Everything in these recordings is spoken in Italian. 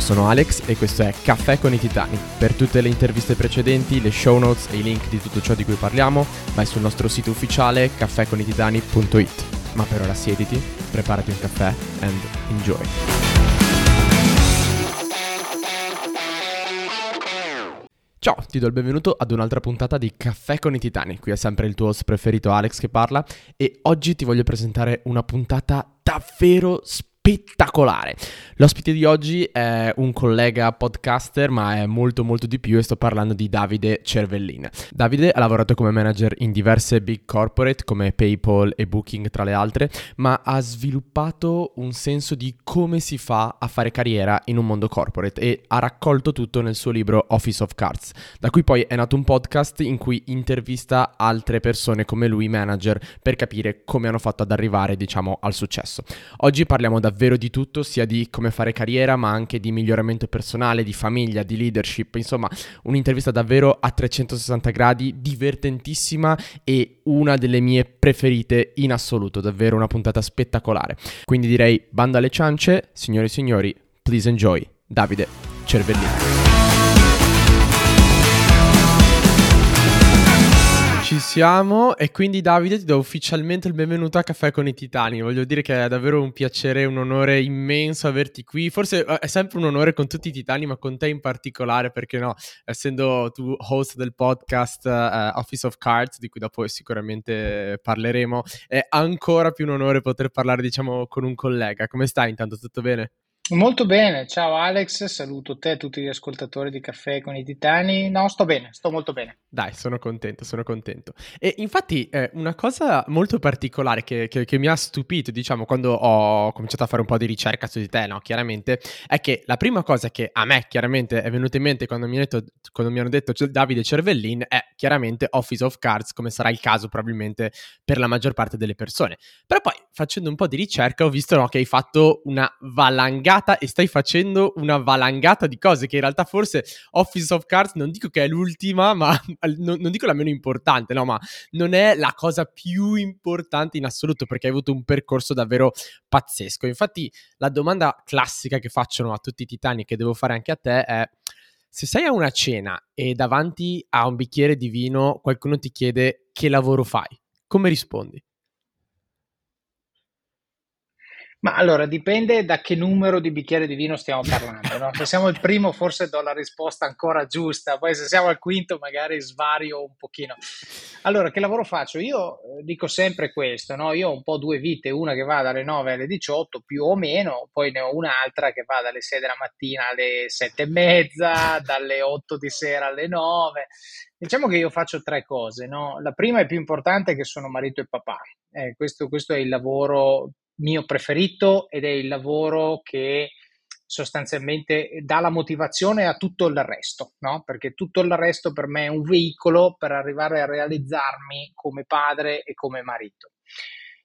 Io sono Alex e questo è Caffè con i Titani. Per tutte le interviste precedenti, le show notes e i link di tutto ciò di cui parliamo, vai sul nostro sito ufficiale caffèconititani.it. Ma per ora siediti, preparati un caffè and enjoy. Ciao, ti do il benvenuto ad un'altra puntata di Caffè con i Titani. Qui è sempre il tuo host preferito Alex che parla e oggi ti voglio presentare una puntata davvero speciale spettacolare. L'ospite di oggi è un collega podcaster, ma è molto molto di più e sto parlando di Davide Cervellin. Davide ha lavorato come manager in diverse big corporate come PayPal e Booking tra le altre, ma ha sviluppato un senso di come si fa a fare carriera in un mondo corporate e ha raccolto tutto nel suo libro Office of Cards, da cui poi è nato un podcast in cui intervista altre persone come lui, manager, per capire come hanno fatto ad arrivare, diciamo, al successo. Oggi parliamo da davvero di tutto, sia di come fare carriera, ma anche di miglioramento personale, di famiglia, di leadership. Insomma, un'intervista davvero a 360 gradi, divertentissima e una delle mie preferite in assoluto. Davvero una puntata spettacolare. Quindi direi banda alle ciance, signori e signori, please enjoy. Davide Cervellino. Ci siamo e quindi Davide ti do ufficialmente il benvenuto a Caffè con i Titani. Voglio dire che è davvero un piacere, un onore immenso averti qui. Forse eh, è sempre un onore con tutti i Titani, ma con te in particolare, perché no, essendo tu host del podcast uh, Office of Cards, di cui dopo sicuramente parleremo, è ancora più un onore poter parlare, diciamo, con un collega. Come stai intanto? Tutto bene? Molto bene, ciao Alex, saluto te e tutti gli ascoltatori di Caffè con i Titani. No, sto bene, sto molto bene. Dai, sono contento, sono contento. E infatti eh, una cosa molto particolare che, che, che, mi ha stupito, diciamo, quando ho cominciato a fare un po' di ricerca su di te, no, chiaramente, è che la prima cosa che a me chiaramente è venuta in mente quando mi, detto, quando mi hanno detto Davide Cervellin è chiaramente Office of Cards, come sarà il caso probabilmente per la maggior parte delle persone. Però poi, facendo un po' di ricerca, ho visto no, che hai fatto una valangata e stai facendo una valangata di cose che in realtà forse Office of Cards non dico che è l'ultima, ma non, non dico la meno importante, no, ma non è la cosa più importante in assoluto perché hai avuto un percorso davvero pazzesco. Infatti la domanda classica che facciano a tutti i titani che devo fare anche a te è se sei a una cena e davanti a un bicchiere di vino qualcuno ti chiede che lavoro fai, come rispondi? Ma allora dipende da che numero di bicchieri di vino stiamo parlando. No? Se siamo il primo, forse do la risposta ancora giusta, poi se siamo al quinto, magari svario un pochino. Allora, che lavoro faccio? Io eh, dico sempre questo: no? io ho un po' due vite, una che va dalle 9 alle 18 più o meno, poi ne ho un'altra che va dalle 6 della mattina alle 7 e mezza, dalle 8 di sera alle 9. Diciamo che io faccio tre cose. No? La prima è più importante, che sono marito e papà. Eh, questo, questo è il lavoro mio preferito ed è il lavoro che sostanzialmente dà la motivazione a tutto il resto, no? Perché tutto il resto per me è un veicolo per arrivare a realizzarmi come padre e come marito.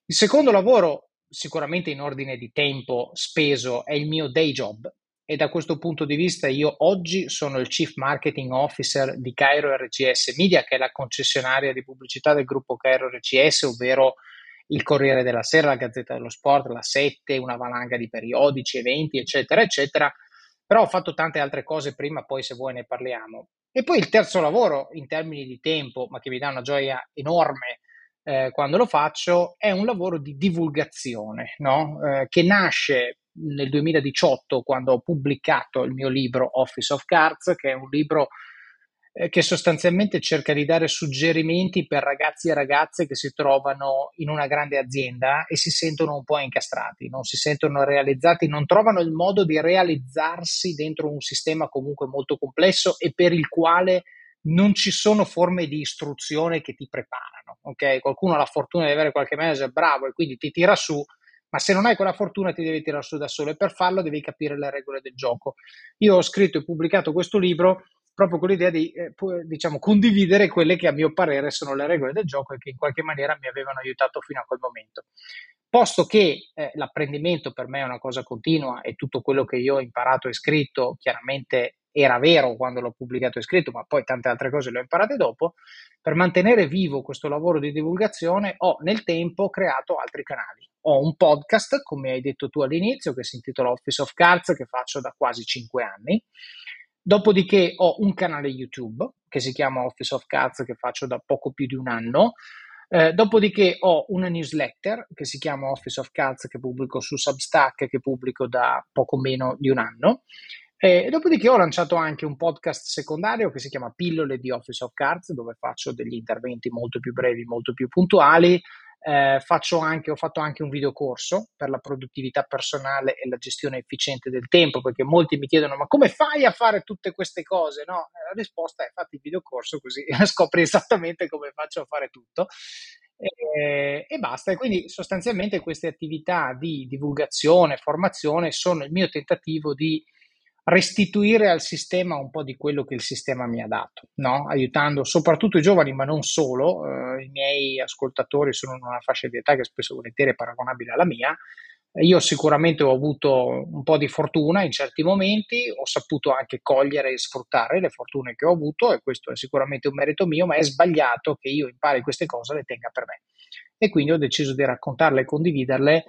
Il secondo lavoro, sicuramente in ordine di tempo speso, è il mio day job e da questo punto di vista io oggi sono il Chief Marketing Officer di Cairo RCS Media, che è la concessionaria di pubblicità del gruppo Cairo RCS, ovvero il Corriere della Sera, la Gazzetta dello Sport, la 7, una valanga di periodici, eventi, eccetera, eccetera. Però ho fatto tante altre cose prima, poi se vuoi ne parliamo. E poi il terzo lavoro, in termini di tempo, ma che mi dà una gioia enorme eh, quando lo faccio, è un lavoro di divulgazione, no? eh, che nasce nel 2018 quando ho pubblicato il mio libro Office of Cards, che è un libro che sostanzialmente cerca di dare suggerimenti per ragazzi e ragazze che si trovano in una grande azienda e si sentono un po' incastrati, non si sentono realizzati, non trovano il modo di realizzarsi dentro un sistema comunque molto complesso e per il quale non ci sono forme di istruzione che ti preparano. Okay? Qualcuno ha la fortuna di avere qualche manager bravo e quindi ti tira su, ma se non hai quella fortuna ti devi tirare su da solo e per farlo devi capire le regole del gioco. Io ho scritto e pubblicato questo libro proprio con l'idea di eh, diciamo, condividere quelle che a mio parere sono le regole del gioco e che in qualche maniera mi avevano aiutato fino a quel momento. Posto che eh, l'apprendimento per me è una cosa continua e tutto quello che io ho imparato e scritto chiaramente era vero quando l'ho pubblicato e scritto, ma poi tante altre cose le ho imparate dopo, per mantenere vivo questo lavoro di divulgazione ho nel tempo creato altri canali. Ho un podcast, come hai detto tu all'inizio, che si intitola Office of Cards, che faccio da quasi cinque anni. Dopodiché ho un canale YouTube che si chiama Office of Cards, che faccio da poco più di un anno. Eh, dopodiché ho una newsletter che si chiama Office of Cards che pubblico su Substack che pubblico da poco meno di un anno. E dopodiché ho lanciato anche un podcast secondario che si chiama Pillole di Office of Cards, dove faccio degli interventi molto più brevi, molto più puntuali. Eh, anche, ho fatto anche un videocorso per la produttività personale e la gestione efficiente del tempo, perché molti mi chiedono: ma come fai a fare tutte queste cose? No, la risposta è fatti il videocorso così scopri esattamente come faccio a fare tutto. E, e, basta. E quindi sostanzialmente queste attività di divulgazione, formazione sono il mio tentativo di restituire al sistema un po' di quello che il sistema mi ha dato, no? aiutando soprattutto i giovani, ma non solo. Eh, I miei ascoltatori sono in una fascia di età che spesso volentieri è paragonabile alla mia. Io sicuramente ho avuto un po' di fortuna in certi momenti, ho saputo anche cogliere e sfruttare le fortune che ho avuto e questo è sicuramente un merito mio, ma è sbagliato che io impari queste cose e le tenga per me. E quindi ho deciso di raccontarle e condividerle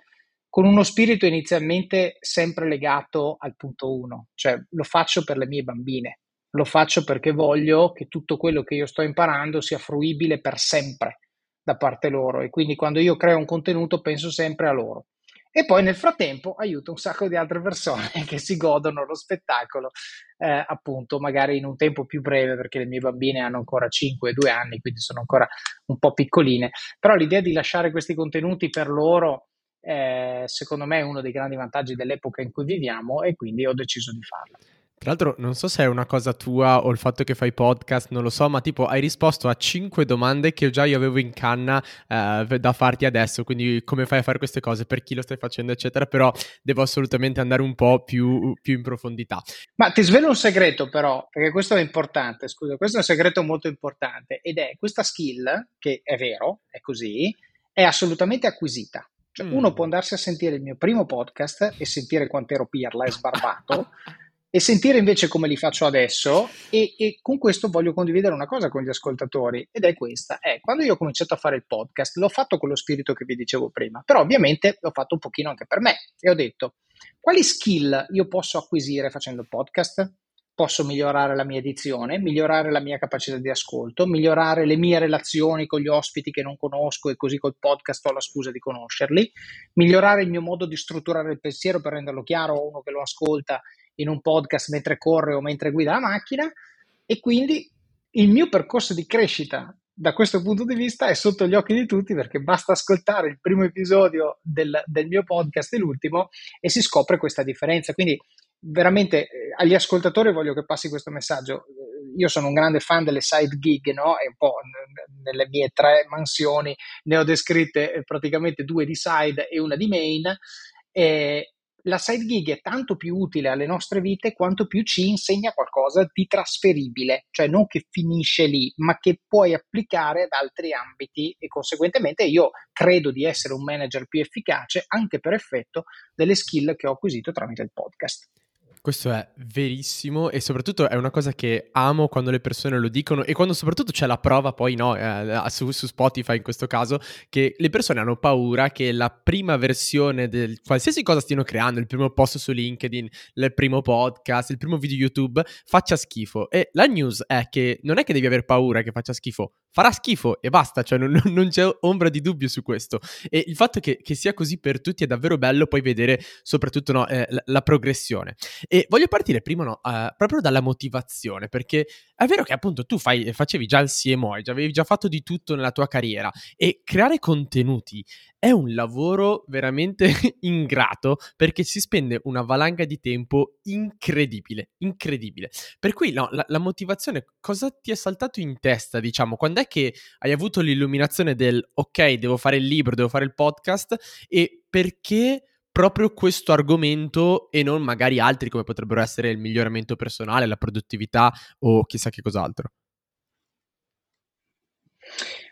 con uno spirito inizialmente sempre legato al punto uno, cioè lo faccio per le mie bambine, lo faccio perché voglio che tutto quello che io sto imparando sia fruibile per sempre da parte loro e quindi quando io creo un contenuto penso sempre a loro. E poi nel frattempo aiuto un sacco di altre persone che si godono lo spettacolo, eh, appunto, magari in un tempo più breve, perché le mie bambine hanno ancora 5 e 2 anni, quindi sono ancora un po' piccoline. Però l'idea di lasciare questi contenuti per loro eh, secondo me è uno dei grandi vantaggi dell'epoca in cui viviamo e quindi ho deciso di farlo. Tra l'altro, non so se è una cosa tua o il fatto che fai podcast, non lo so, ma tipo hai risposto a cinque domande che già io avevo in canna eh, da farti adesso, quindi come fai a fare queste cose, per chi lo stai facendo, eccetera, però devo assolutamente andare un po' più, più in profondità. Ma ti svelo un segreto però, perché questo è importante, scusa, questo è un segreto molto importante ed è questa skill, che è vero, è così, è assolutamente acquisita. Cioè, mm. Uno può andarsi a sentire il mio primo podcast e sentire quanto ero pirla e sbarbato. e sentire invece come li faccio adesso e, e, con questo voglio condividere una cosa con gli ascoltatori ed è questa, è quando io ho cominciato a fare il podcast l'ho fatto con lo spirito che vi dicevo prima, però ovviamente l'ho fatto un pochino anche per me e ho detto quali skill io posso acquisire facendo podcast? Posso migliorare la mia edizione, migliorare la mia capacità di ascolto, migliorare le mie relazioni con gli ospiti che non conosco e così col podcast ho la scusa di conoscerli, migliorare il mio modo di strutturare il pensiero per renderlo chiaro a uno che lo ascolta in un podcast mentre corre o mentre guida la macchina e quindi il mio percorso di crescita da questo punto di vista è sotto gli occhi di tutti perché basta ascoltare il primo episodio del, del mio podcast e l'ultimo e si scopre questa differenza. Quindi veramente eh, agli ascoltatori voglio che passi questo messaggio. Eh, io sono un grande fan delle side gig, no? E un po' nelle mie tre mansioni ne ho descritte eh, praticamente due di side e una di main. E la side gig è tanto più utile alle nostre vite quanto più ci insegna qualcosa di trasferibile, cioè non che finisce lì, ma che puoi applicare ad altri ambiti e conseguentemente io credo di essere un manager più efficace anche per effetto delle skill che ho acquisito tramite il podcast. Questo è verissimo e soprattutto è una cosa che amo quando le persone lo dicono e quando soprattutto c'è la prova poi no, eh, su, su, Spotify in questo caso, che le persone hanno paura che la prima versione del qualsiasi cosa stiano creando, il primo post su LinkedIn, il primo podcast, il primo video YouTube, faccia schifo. E la news è che non è che devi aver paura che faccia schifo, farà schifo e basta, cioè non, non c'è ombra di dubbio su questo. E il fatto che, che, sia così per tutti è davvero bello poi vedere soprattutto no, eh, la, la, progressione. E voglio partire prima no, uh, proprio dalla motivazione, perché è vero che appunto tu fai, facevi già il CMO, avevi già fatto di tutto nella tua carriera e creare contenuti è un lavoro veramente ingrato perché si spende una valanga di tempo incredibile, incredibile. Per cui no, la, la, motivazione, cosa ti è saltato in testa, diciamo? Quando è che hai avuto l'illuminazione del ok, devo fare il libro, devo fare il podcast e perché proprio questo argomento e non magari altri come potrebbero essere il miglioramento personale, la produttività o chissà che cos'altro?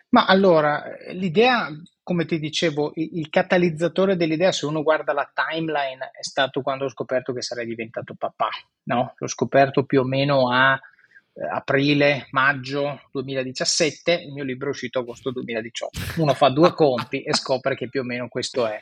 Ma allora, l'idea come ti dicevo, il, catalizzatore dell'idea, se uno guarda la timeline, è stato quando ho scoperto che sarei diventato papà. No? L'ho scoperto più o meno a aprile, maggio 2017, il mio libro è uscito agosto 2018. Uno fa due conti e scopre che più o meno questo è.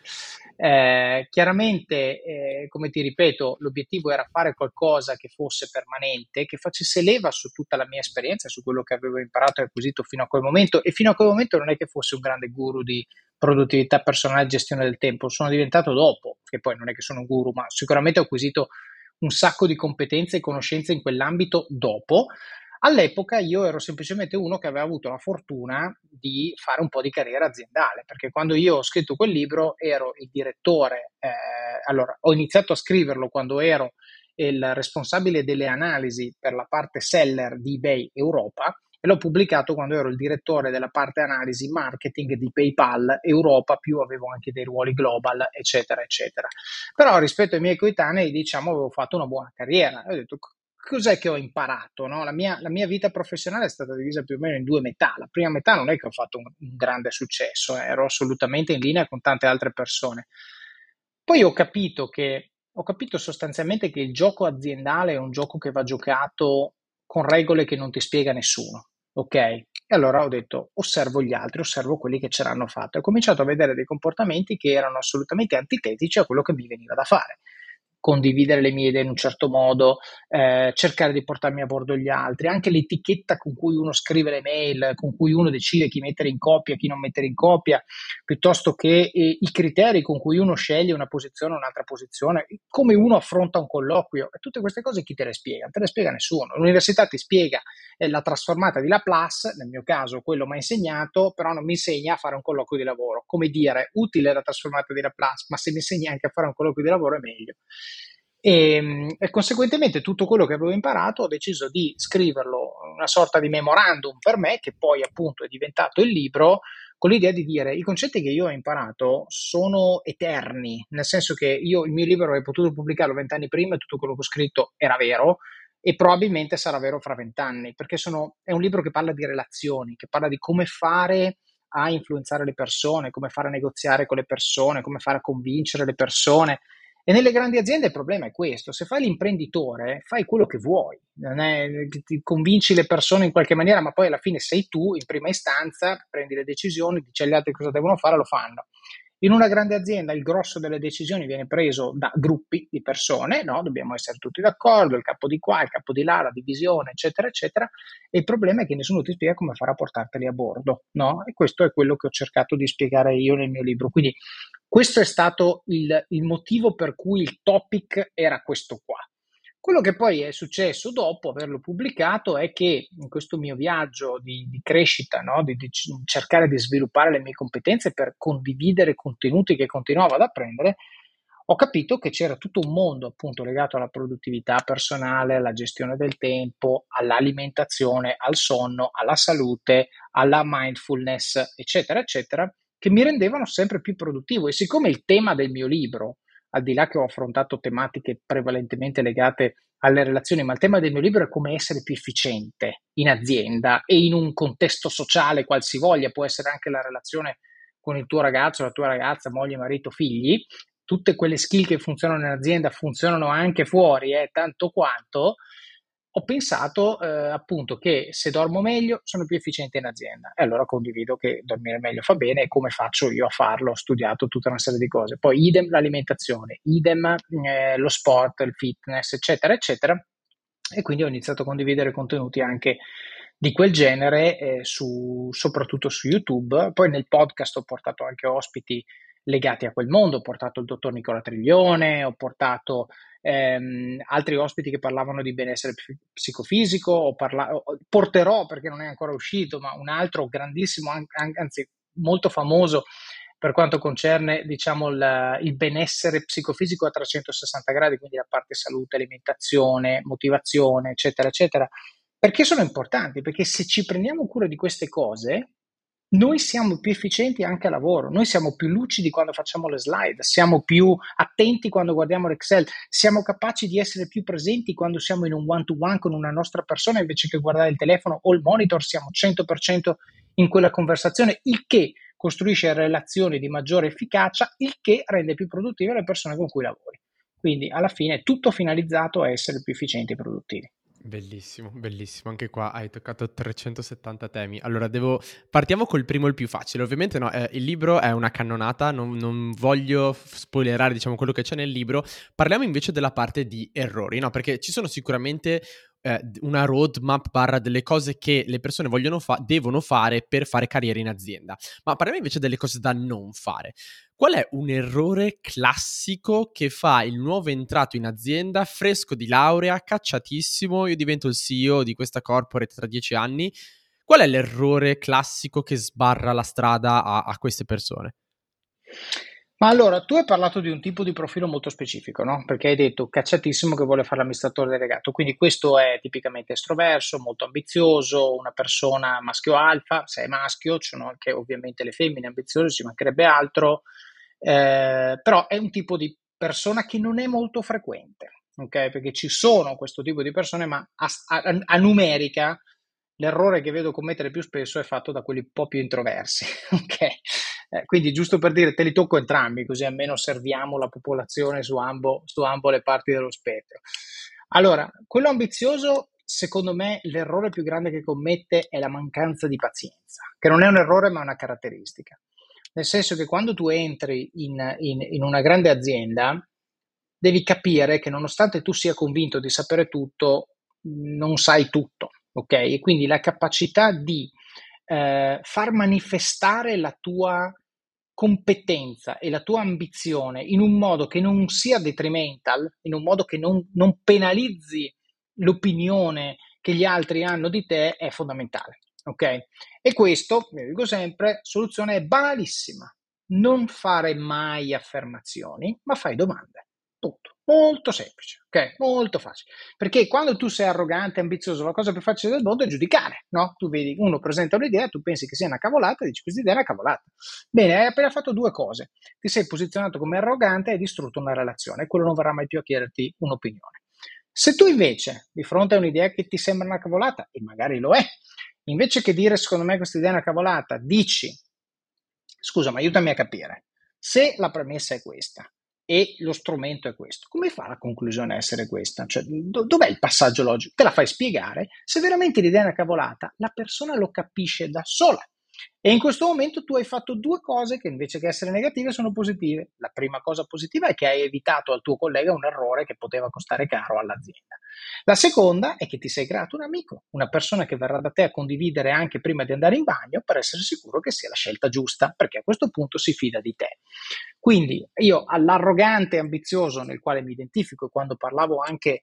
Eh, chiaramente, eh, come ti ripeto, l'obiettivo era fare qualcosa che fosse permanente, che facesse leva su tutta la mia esperienza, su quello che avevo imparato e acquisito fino a quel momento. E fino a quel momento non è che fosse un grande guru di produttività personale e gestione del tempo, sono diventato dopo, che poi non è che sono un guru, ma sicuramente ho acquisito un sacco di competenze e conoscenze in quell'ambito dopo. All'epoca io ero semplicemente uno che aveva avuto la fortuna di fare un po' di carriera aziendale, perché quando io ho scritto quel libro ero il direttore, eh, allora ho iniziato a scriverlo quando ero il responsabile delle analisi per la parte seller di eBay Europa e l'ho pubblicato quando ero il direttore della parte analisi marketing di PayPal Europa, più avevo anche dei ruoli global, eccetera, eccetera. Però rispetto ai miei coetanei, diciamo, avevo fatto una buona carriera. Ho detto, cos'è che ho imparato? No? La, mia, la, mia, vita professionale è stata divisa più o meno in due metà. La prima metà non è che ho fatto un, un grande successo, eh, ero assolutamente in linea con tante altre persone. Poi ho capito che ho capito sostanzialmente che il gioco aziendale è un gioco che va giocato con regole che non ti spiega nessuno. Ok? E allora ho detto, osservo gli altri, osservo quelli che ce l'hanno fatto. E ho cominciato a vedere dei comportamenti che erano assolutamente antitetici a quello che mi veniva da fare condividere le mie idee in un certo modo, eh, cercare di portarmi a bordo gli altri, anche l'etichetta con cui uno scrive le mail, con cui uno decide chi mettere in copia, chi non mettere in copia, piuttosto che eh, i criteri con cui uno sceglie una posizione o un'altra posizione, come uno affronta un colloquio, e tutte queste cose chi te le spiega? te le spiega nessuno. L'università ti spiega eh, la trasformata di Laplace, nel mio caso quello mi ha insegnato, però non mi insegna a fare un colloquio di lavoro. Come dire, utile la trasformata di Laplace, ma se mi insegna anche a fare un colloquio di lavoro è meglio. E, ehm, e, conseguentemente tutto quello che avevo imparato ho deciso di scriverlo una sorta di memorandum per me che poi appunto è diventato il libro con l'idea di dire i concetti che io ho imparato sono eterni nel senso che io il mio libro avrei potuto pubblicarlo vent'anni prima e tutto quello che ho scritto era vero e probabilmente sarà vero fra vent'anni perché sono, è un libro che parla di relazioni che parla di come fare a influenzare le persone come fare a negoziare con le persone come fare a convincere le persone e nelle grandi aziende il problema è questo, se fai l'imprenditore fai quello che vuoi, è, convinci le persone in qualche maniera, ma poi alla fine sei tu in prima istanza, prendi le decisioni, dici agli altri cosa devono fare, lo fanno. In una grande azienda il grosso delle decisioni viene preso da gruppi di persone, no? dobbiamo essere tutti d'accordo, il capo di qua, il capo di là, la divisione, eccetera, eccetera. E il problema è che nessuno ti spiega come fare a portarteli a bordo. No? E questo è quello che ho cercato di spiegare io nel mio libro. Quindi questo è stato il, il motivo per cui il topic era questo qua. Quello che poi è successo dopo averlo pubblicato è che in questo mio viaggio di, di crescita, no? di, di, cercare di sviluppare le mie competenze per condividere contenuti che continuavo ad apprendere, ho capito che c'era tutto un mondo appunto legato alla produttività personale, alla gestione del tempo, all'alimentazione, al sonno, alla salute, alla mindfulness, eccetera, eccetera, che mi rendevano sempre più produttivo. E siccome il tema del mio libro al di là che ho affrontato tematiche prevalentemente legate alle relazioni, ma il tema del mio libro è come essere più efficiente in azienda e in un contesto sociale qualsivoglia, può essere anche la relazione con il tuo ragazzo, la tua ragazza, moglie, marito, figli, tutte quelle skill che funzionano in azienda funzionano anche fuori, eh, tanto quanto, ho pensato eh, appunto che se dormo meglio sono più efficiente in azienda e allora condivido che dormire meglio fa bene e come faccio io a farlo, ho studiato tutta una serie di cose. Poi idem l'alimentazione, idem eh, lo sport, il fitness, eccetera, eccetera. E quindi ho iniziato a condividere contenuti anche di quel genere, eh, su, soprattutto su YouTube. Poi nel podcast ho portato anche ospiti legati a quel mondo. Ho portato il dottor Nicola Triglione, ho portato ehm, altri ospiti che parlavano di benessere psicofisico, parla- porterò perché non è ancora uscito, ma un altro grandissimo, anzi molto famoso per quanto concerne diciamo, il, il, benessere psicofisico a 360 gradi, quindi la parte salute, alimentazione, motivazione, eccetera, eccetera. Perché sono importanti? Perché se ci prendiamo cura di queste cose, noi siamo più efficienti anche a lavoro, noi siamo più lucidi quando facciamo le slide, siamo più attenti quando guardiamo l'Excel, siamo capaci di essere più presenti quando siamo in un one-to-one con una nostra persona invece che guardare il telefono o il monitor, siamo 100% in quella conversazione, il che costruisce relazioni di maggiore efficacia, il che rende più produttive le persone con cui lavori. Quindi alla fine è tutto finalizzato a essere più efficienti e produttivi. Bellissimo, bellissimo. Anche qua hai toccato 370 temi. Allora, devo... partiamo col primo, il più facile. Ovviamente no, eh, il libro è una cannonata, non, non, voglio spoilerare, diciamo, quello che c'è nel libro. Parliamo invece della parte di errori, no? Perché ci sono sicuramente eh, una roadmap barra delle cose che le persone fa- devono fare per fare carriera in azienda. Ma parliamo invece delle cose da non fare. Qual è un errore classico che fa il nuovo entrato in azienda, fresco di laurea, cacciatissimo, io divento il CEO di questa corporate tra dieci anni? Qual è l'errore classico che sbarra la strada a, a queste persone? Ma allora, tu hai parlato di un tipo di profilo molto specifico, no? Perché hai detto cacciatissimo che vuole fare l'amministratore delegato, quindi questo è tipicamente estroverso, molto ambizioso, una persona maschio alfa, se è maschio, ci sono anche ovviamente le femmine ambiziose, ci mancherebbe altro, eh, però è un tipo di persona che non è molto frequente, ok? Perché ci sono questo tipo di persone, ma a, a, a numerica l'errore che vedo commettere più spesso è fatto da quelli un po' più introversi, ok? Eh, quindi giusto per dire, te li tocco entrambi, così almeno serviamo la popolazione su ambo, su ambo le parti dello spettro. Allora, quello ambizioso, secondo me, l'errore più grande che commette è la mancanza di pazienza, che non è un errore ma è una caratteristica. Nel senso che quando tu entri in, in, in una grande azienda, devi capire che nonostante tu sia convinto di sapere tutto, non sai tutto, ok? E quindi la capacità di eh, far manifestare la tua competenza e la tua ambizione in un modo che non sia detrimental, in un modo che non, non penalizzi l'opinione che gli altri hanno di te, è fondamentale. Ok? E questo, mi dico sempre, soluzione è banalissima. Non fare mai affermazioni, ma fai domande. Tutto. Molto semplice, ok? Molto facile. Perché quando tu sei arrogante, ambizioso, la cosa più facile del mondo è giudicare, no? Tu vedi, uno presenta un'idea, tu pensi che sia una cavolata, dici questa idea è una cavolata. Bene, hai appena fatto due cose. Ti sei posizionato come arrogante e hai distrutto una relazione, quello non verrà mai più a chiederti un'opinione. Se tu invece, di fronte a un'idea che ti sembra una cavolata, e magari lo è, invece che dire secondo me questa idea è una cavolata, dici, scusa, ma aiutami a capire, se la premessa è questa, e lo strumento è questo. Come fa la conclusione a essere questa? Cioè, do- dov'è il passaggio logico? Te la fai spiegare? Se veramente l'idea è una cavolata, la persona lo capisce da sola. E in questo momento tu hai fatto due cose che invece che essere negative sono positive. La prima cosa positiva è che hai evitato al tuo collega un errore che poteva costare caro all'azienda. La seconda è che ti sei creato un amico, una persona che verrà da te a condividere anche prima di andare in bagno per essere sicuro che sia la scelta giusta, perché a questo punto si fida di te. Quindi io all'arrogante e ambizioso nel quale mi identifico quando parlavo anche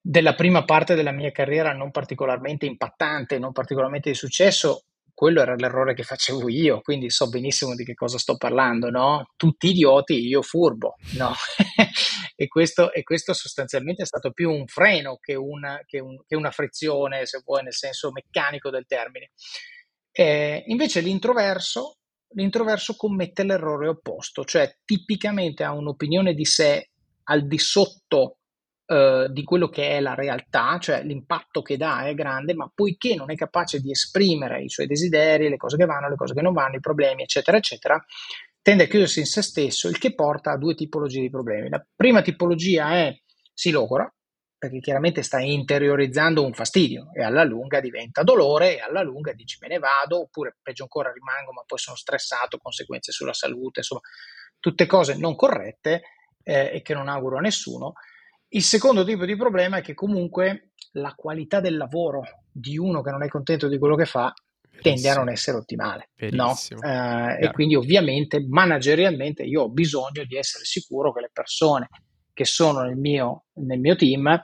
della prima parte della mia carriera non particolarmente impattante, non particolarmente di successo, quello era l'errore che facevo io, quindi so benissimo di che cosa sto parlando, no? Tutti idioti, io furbo, no? e, questo, e, questo, sostanzialmente è stato più un freno che una, che un, che una frizione, se vuoi, nel senso meccanico del termine. Eh, invece l'introverso, l'introverso commette l'errore opposto, cioè tipicamente ha un'opinione di sé al di sotto eh, di quello che è la realtà, cioè l'impatto che dà è grande, ma poiché non è capace di esprimere i suoi desideri, le cose che vanno, le cose che non vanno, i problemi, eccetera, eccetera, tende a chiudersi in se stesso, il che porta a due tipologie di problemi. La prima tipologia è si logora, perché chiaramente sta interiorizzando un fastidio e alla lunga diventa dolore e alla lunga dici me ne vado, oppure peggio ancora rimango ma poi sono stressato, conseguenze sulla salute, insomma, tutte cose non corrette eh, e che non auguro a nessuno. Il secondo tipo di problema è che comunque la qualità del lavoro di uno che non è contento di quello che fa tende a non essere ottimale. No? Eh, e quindi ovviamente managerialmente io ho bisogno di essere sicuro che le persone che sono nel mio, nel mio team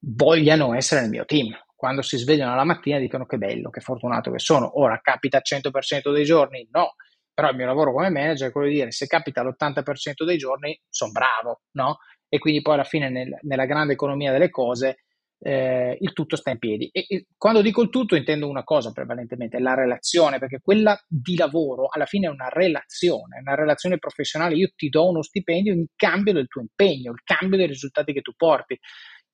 vogliano essere nel mio team. Quando si svegliano la mattina dicono che bello, che fortunato che sono. Ora capita 100% dei giorni? No, però il mio lavoro come manager è quello di dire se capita l'80% dei giorni sono bravo, no? E quindi poi alla fine nel, nella grande economia delle cose eh, il tutto sta in piedi. E, e, quando dico il tutto intendo una cosa prevalentemente, la relazione, perché quella di lavoro alla fine è una relazione, una relazione professionale. Io ti do uno stipendio in cambio del tuo impegno, il cambio dei risultati che tu porti.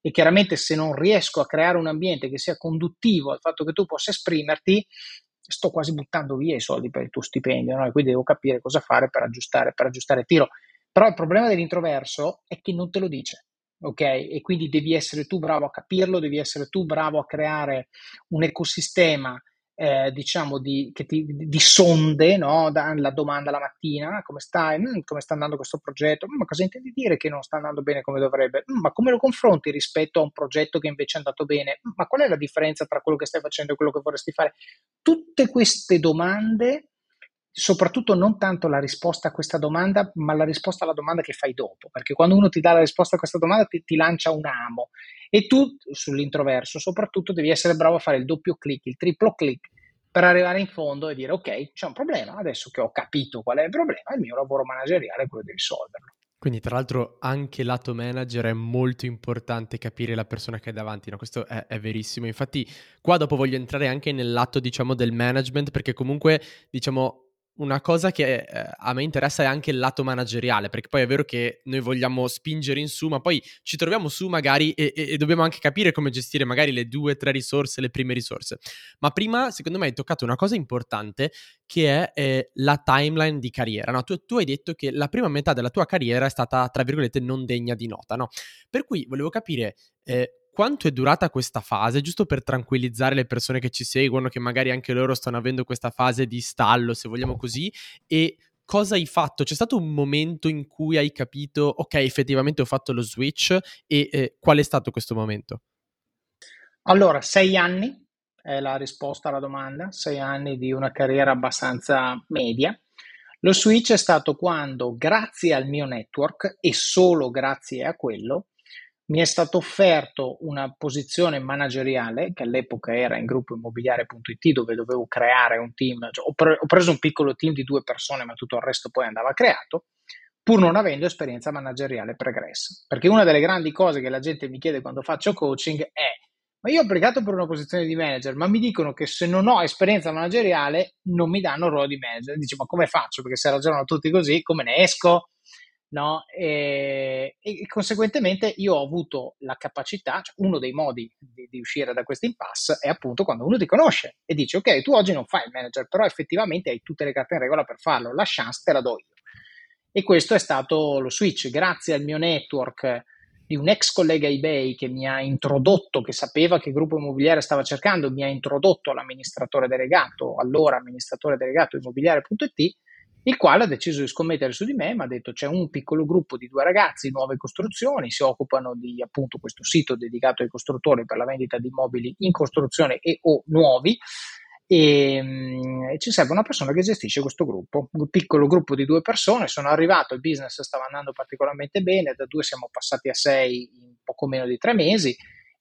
E chiaramente se non riesco a creare un ambiente che sia conduttivo al fatto che tu possa esprimerti, sto quasi buttando via i soldi per il tuo stipendio, no? e quindi devo capire cosa fare per aggiustare, per aggiustare il tiro. Però il problema dell'introverso è che non te lo dice, ok? E quindi devi essere tu bravo a capirlo, devi essere tu bravo a creare un ecosistema eh, diciamo di, ti, di sonde, no? la domanda la mattina, come stai? Mm, come sta andando questo progetto? Mm, ma cosa intendi dire che non sta andando bene come dovrebbe? Mm, ma come lo confronti rispetto a un progetto che invece è andato bene? Mm, ma qual è la differenza tra quello che stai facendo e quello che vorresti fare? Tutte queste domande soprattutto non tanto la risposta a questa domanda, ma la risposta alla domanda che fai dopo, perché quando uno ti dà la risposta a questa domanda ti, ti lancia un amo e tu sull'introverso soprattutto devi essere bravo a fare il doppio clic, il triplo clic per arrivare in fondo e dire ok, c'è un problema, adesso che ho capito qual è il problema, il mio lavoro manageriale è quello di risolverlo. Quindi, tra l'altro, anche lato manager è molto importante capire la persona che è davanti, no? Questo è, è, verissimo. Infatti, qua dopo voglio entrare anche nel lato, diciamo, del management, perché comunque, diciamo, una cosa che eh, a me interessa è anche il lato manageriale, perché poi è vero che noi vogliamo spingere in su, ma poi ci troviamo su magari e, e, e dobbiamo anche capire come gestire magari le due o tre risorse, le prime risorse. Ma prima, secondo me, hai toccato una cosa importante che è eh, la timeline di carriera. No? Tu, tu, hai detto che la prima metà della tua carriera è stata, tra virgolette, non degna di nota, no? Per cui volevo capire... Eh, quanto è durata questa fase, giusto per tranquillizzare le persone che ci seguono, che magari anche loro stanno avendo questa fase di stallo, se vogliamo così, e cosa hai fatto? C'è stato un momento in cui hai capito, ok, effettivamente ho fatto lo switch e eh, qual è stato questo momento? Allora, sei anni è la risposta alla domanda, sei anni di una carriera abbastanza media. Lo switch è stato quando, grazie al mio network e solo grazie a quello, mi è stato offerto una posizione manageriale che all'epoca era in gruppo immobiliare.it dove dovevo creare un team, cioè ho, pre- ho, preso un piccolo team di due persone ma tutto il resto poi andava creato pur non avendo esperienza manageriale pregressa. Perché una delle grandi cose che la gente mi chiede quando faccio coaching è ma io ho applicato per una posizione di manager ma mi dicono che se non ho esperienza manageriale non mi danno il ruolo di manager. Dice ma come faccio? Perché se ragionano tutti così come ne esco no? E, e, conseguentemente io ho avuto la capacità, cioè uno dei modi di, di, uscire da questo impasse è appunto quando uno ti conosce e dice ok, tu oggi non fai il manager, però effettivamente hai tutte le carte in regola per farlo, la chance te la do io. E questo è stato lo switch, grazie al mio network di un ex collega eBay che mi ha introdotto, che sapeva che gruppo immobiliare stava cercando, mi ha introdotto all'amministratore delegato, allora amministratore delegato immobiliare.it il quale ha deciso di scommettere su di me, mi ha detto c'è un piccolo gruppo di due ragazzi, nuove costruzioni, si occupano di appunto questo sito dedicato ai costruttori per la vendita di immobili in costruzione e o nuovi e, e, ci serve una persona che gestisce questo gruppo, un piccolo gruppo di due persone, sono arrivato, il business stava andando particolarmente bene, da due siamo passati a sei in poco meno di tre mesi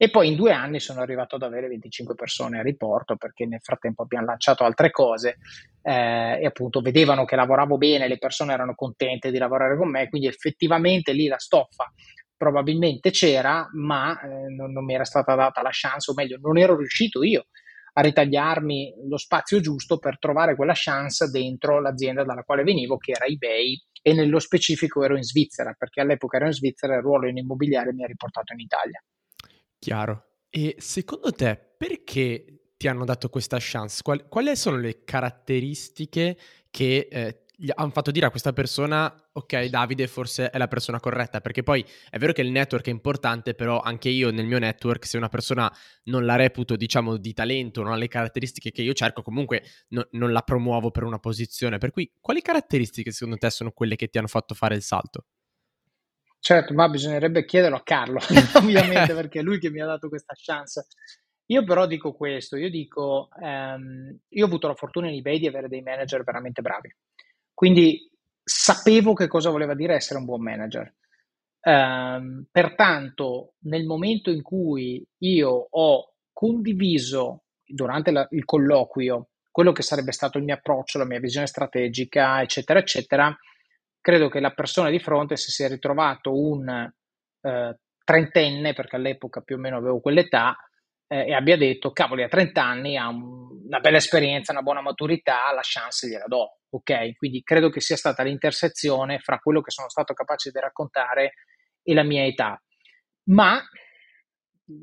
e poi in due anni sono arrivato ad avere 25 persone a riporto perché nel frattempo abbiamo lanciato altre cose eh, e appunto vedevano che lavoravo bene, le persone erano contente di lavorare con me, quindi effettivamente lì la stoffa probabilmente c'era, ma eh, non, non mi era stata data la chance, o meglio, non ero riuscito io a ritagliarmi lo spazio giusto per trovare quella chance dentro l'azienda dalla quale venivo, che era eBay, e nello specifico ero in Svizzera, perché all'epoca ero in Svizzera e il ruolo in immobiliare mi ha riportato in Italia. Chiaro. E secondo te perché ti hanno dato questa chance? Qual- quali sono le caratteristiche che eh, hanno fatto dire a questa persona, ok, Davide forse è la persona corretta? Perché poi è vero che il network è importante, però anche io nel mio network, se una persona non la reputo, diciamo, di talento, non ha le caratteristiche che io cerco, comunque no- non la promuovo per una posizione. Per cui, quali caratteristiche secondo te sono quelle che ti hanno fatto fare il salto? Certo, ma bisognerebbe chiederlo a Carlo, ovviamente, perché è lui che mi ha dato questa chance. Io però dico questo, io dico, ehm, io ho avuto la fortuna in eBay di avere dei manager veramente bravi, quindi sapevo che cosa voleva dire essere un buon manager. Um, pertanto, nel momento in cui io ho condiviso durante la, il colloquio quello che sarebbe stato il mio approccio, la mia visione strategica, eccetera, eccetera, credo che la persona di fronte si sia ritrovato un eh, trentenne, perché all'epoca più o meno avevo quell'età, eh, e abbia detto, cavoli, a 30 anni ha un, una bella esperienza, una buona maturità, la chance gliela do, ok? Quindi credo che sia stata l'intersezione fra quello che sono stato capace di raccontare e la mia età. Ma,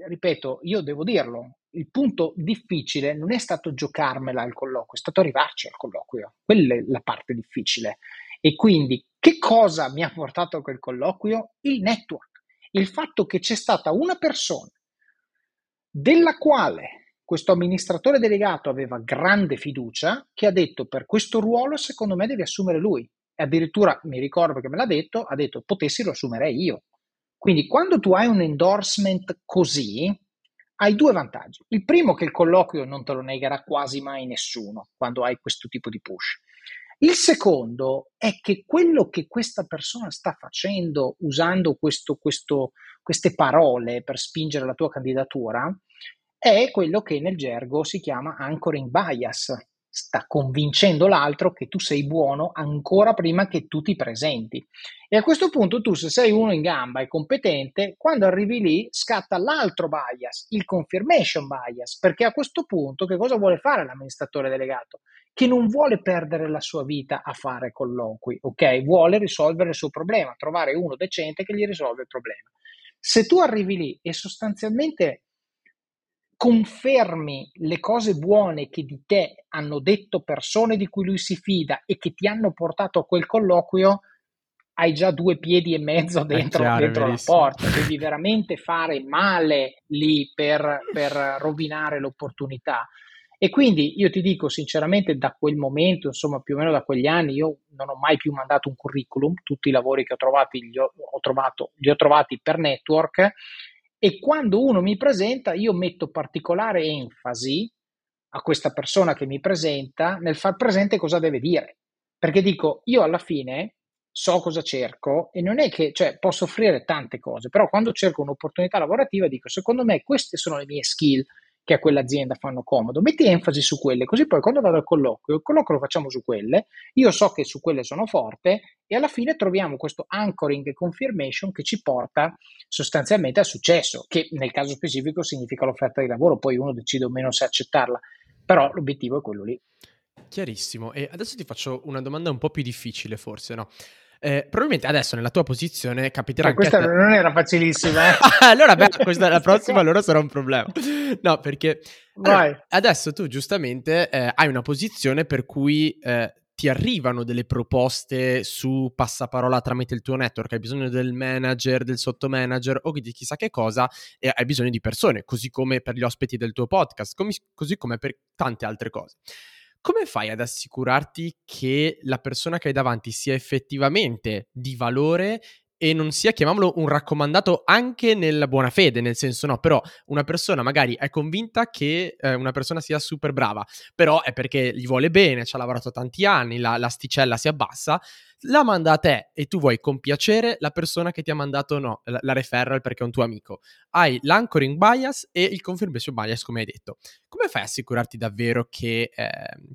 ripeto, io devo dirlo, il punto difficile non è stato giocarmela al colloquio, è stato arrivarci al colloquio. Quella è la parte difficile. E quindi che cosa mi ha portato a quel colloquio? Il network. Il fatto che c'è stata una persona della quale questo amministratore delegato aveva grande fiducia, che ha detto per questo ruolo secondo me devi assumere lui. E addirittura mi ricordo che me l'ha detto, ha detto potessi lo assumerei io. Quindi quando tu hai un endorsement così, hai due vantaggi. Il primo è che il colloquio non te lo negherà quasi mai nessuno quando hai questo tipo di push. Il secondo è che quello che questa persona sta facendo usando questo, questo, queste parole per spingere la tua candidatura è quello che nel gergo si chiama anchoring bias. Sta convincendo l'altro che tu sei buono ancora prima che tu ti presenti. E a questo punto tu, se sei uno in gamba e competente, quando arrivi lì scatta l'altro bias, il confirmation bias, perché a questo punto che cosa vuole fare l'amministratore delegato? Che non vuole perdere la sua vita a fare colloqui, ok? Vuole risolvere il suo problema, trovare uno decente che gli risolve il problema. Se tu arrivi lì e sostanzialmente confermi le cose buone che di te hanno detto persone di cui lui si fida e che ti hanno portato a quel colloquio, hai già due piedi e mezzo dentro, chiaro, dentro la porta, devi veramente fare male lì per, per rovinare l'opportunità. E quindi io ti dico sinceramente, da quel momento, insomma, più o meno da quegli anni, io non ho mai più mandato un curriculum. Tutti i lavori che ho, trovati, li ho, ho trovato, li ho trovati per network. E quando uno mi presenta, io metto particolare enfasi a questa persona che mi presenta nel far presente cosa deve dire. Perché dico, io alla fine so cosa cerco e non è che, cioè, posso offrire tante cose, però quando cerco un'opportunità lavorativa dico, secondo me queste sono le mie skill che a quell'azienda fanno comodo, metti enfasi su quelle, così poi quando vado al colloquio, il colloquio lo facciamo su quelle, io so che su quelle sono forte e alla fine troviamo questo anchoring e confirmation che ci porta sostanzialmente al successo, che nel caso specifico significa l'offerta di lavoro, poi uno decide o meno se accettarla, però l'obiettivo è quello lì. Chiarissimo. E adesso ti faccio una domanda un po' più difficile, forse, no? Eh, probabilmente adesso nella tua posizione capiterà cioè, anche questa non era facilissima. Eh? allora, beh, questa, la prossima allora sarà un problema. No, perché allora, adesso tu giustamente eh, hai una posizione per cui eh, ti arrivano delle proposte su passaparola tramite il tuo network, hai bisogno del manager, del sottomanager o di chissà che cosa e hai bisogno di persone, così come per gli ospiti del tuo podcast, com- così come per tante altre cose come fai ad assicurarti che la persona che hai davanti sia effettivamente di valore e non sia, chiamiamolo, un raccomandato anche nella buona fede, nel senso no, però una persona magari è convinta che eh, una persona sia super brava, però è perché gli vuole bene, ci ha lavorato tanti anni, la, l'asticella si abbassa, la manda a te e tu vuoi compiacere la persona che ti ha mandato no, la, la referral perché è un tuo amico. Hai l'anchoring bias e il confirmation bias, come hai detto. Come fai a assicurarti davvero che, eh,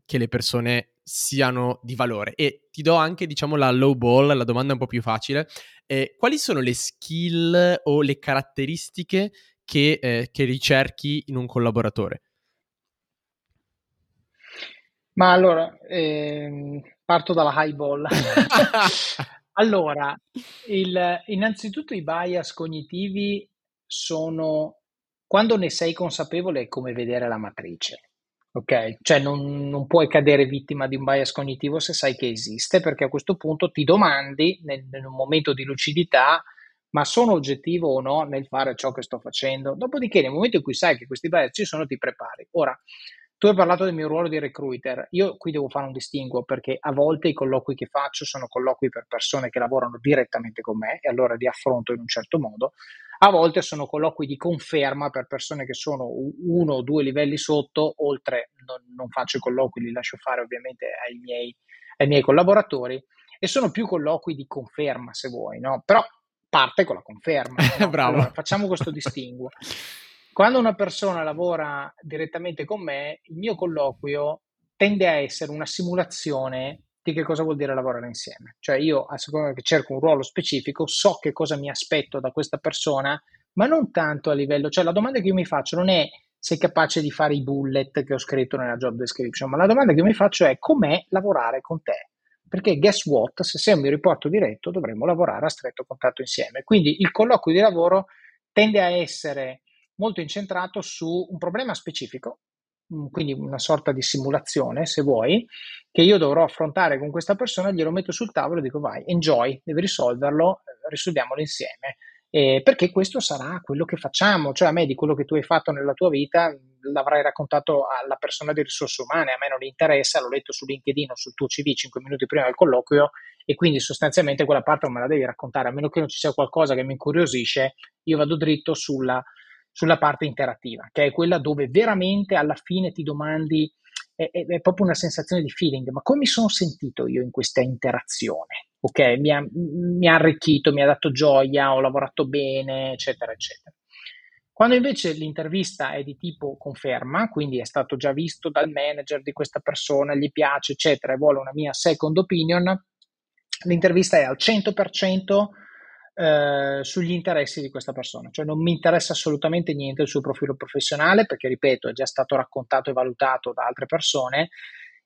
che le persone siano di valore? E ti do anche, diciamo, la low ball, la domanda un po' più facile. Eh, quali sono le skill o le caratteristiche che, eh, che ricerchi in un collaboratore? Ma allora, ehm, parto dalla high ball. allora, il, innanzitutto i bias cognitivi sono, quando ne sei consapevole, è come vedere la matrice. Ok? Cioè non, non, puoi cadere vittima di un bias cognitivo se sai che esiste, perché a questo punto ti domandi, nel, in momento di lucidità, ma sono oggettivo o no nel fare ciò che sto facendo? Dopodiché, nel momento in cui sai che questi bias ci sono, ti prepari. Ora, tu hai parlato del mio ruolo di recruiter, io qui devo fare un distinguo perché a volte i colloqui che faccio sono colloqui per persone che lavorano direttamente con me e allora li affronto in un certo modo, a volte sono colloqui di conferma per persone che sono uno o due livelli sotto, oltre non, non faccio i colloqui, li lascio fare ovviamente ai miei, ai miei collaboratori e sono più colloqui di conferma se vuoi, no? però parte con la conferma. No? Bravo. Allora, facciamo questo distinguo. Quando una persona lavora direttamente con me, il mio colloquio tende a essere una simulazione di che cosa vuol dire lavorare insieme. Cioè io, a seconda che cerco un ruolo specifico, so che cosa mi aspetto da questa persona, ma non tanto a livello, cioè la domanda che io mi faccio non è sei capace di fare i bullet che ho scritto nella job description, ma la domanda che io mi faccio è com'è lavorare con te? Perché guess what? Se sei un mio riporto diretto dovremmo lavorare a stretto contatto insieme. Quindi il colloquio di lavoro tende a essere molto incentrato su un problema specifico, quindi una sorta di simulazione, se vuoi, che io dovrò affrontare con questa persona, glielo metto sul tavolo e dico vai, enjoy, devi risolverlo, eh, risolviamolo insieme. Eh, perché questo sarà quello che facciamo, cioè a me di quello che tu hai fatto nella tua vita l'avrai raccontato alla persona di risorse umane, a me non interessa, l'ho letto su LinkedIn o sul tuo CV 5 minuti prima del colloquio e quindi sostanzialmente quella parte non me la devi raccontare, a meno che non ci sia qualcosa che mi incuriosisce, io vado dritto sulla, sulla parte interattiva, che è quella dove veramente alla fine ti domandi, è, è, è proprio una sensazione di feeling, ma come mi sono sentito io in questa interazione? ok, mi ha, mi ha arricchito, mi ha dato gioia, ho lavorato bene, eccetera, eccetera. Quando invece l'intervista è di tipo conferma, quindi è stato già visto dal manager di questa persona, gli piace, eccetera, e vuole una mia second opinion, l'intervista è al 100% eh, sugli interessi di questa persona, cioè non mi interessa assolutamente niente il suo profilo professionale, perché ripeto, è già stato raccontato e valutato da altre persone,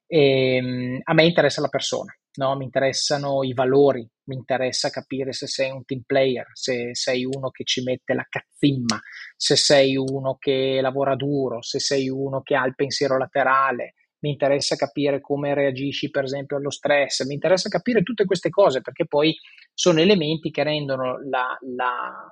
e, ehm, a me interessa la persona no? mi interessano i valori, mi interessa capire se sei un team player, se sei uno che ci mette la cazzimma, se sei uno che lavora duro, se sei uno che ha il pensiero laterale, mi interessa capire come reagisci per esempio allo stress, mi interessa capire tutte queste cose perché poi sono elementi che rendono la, la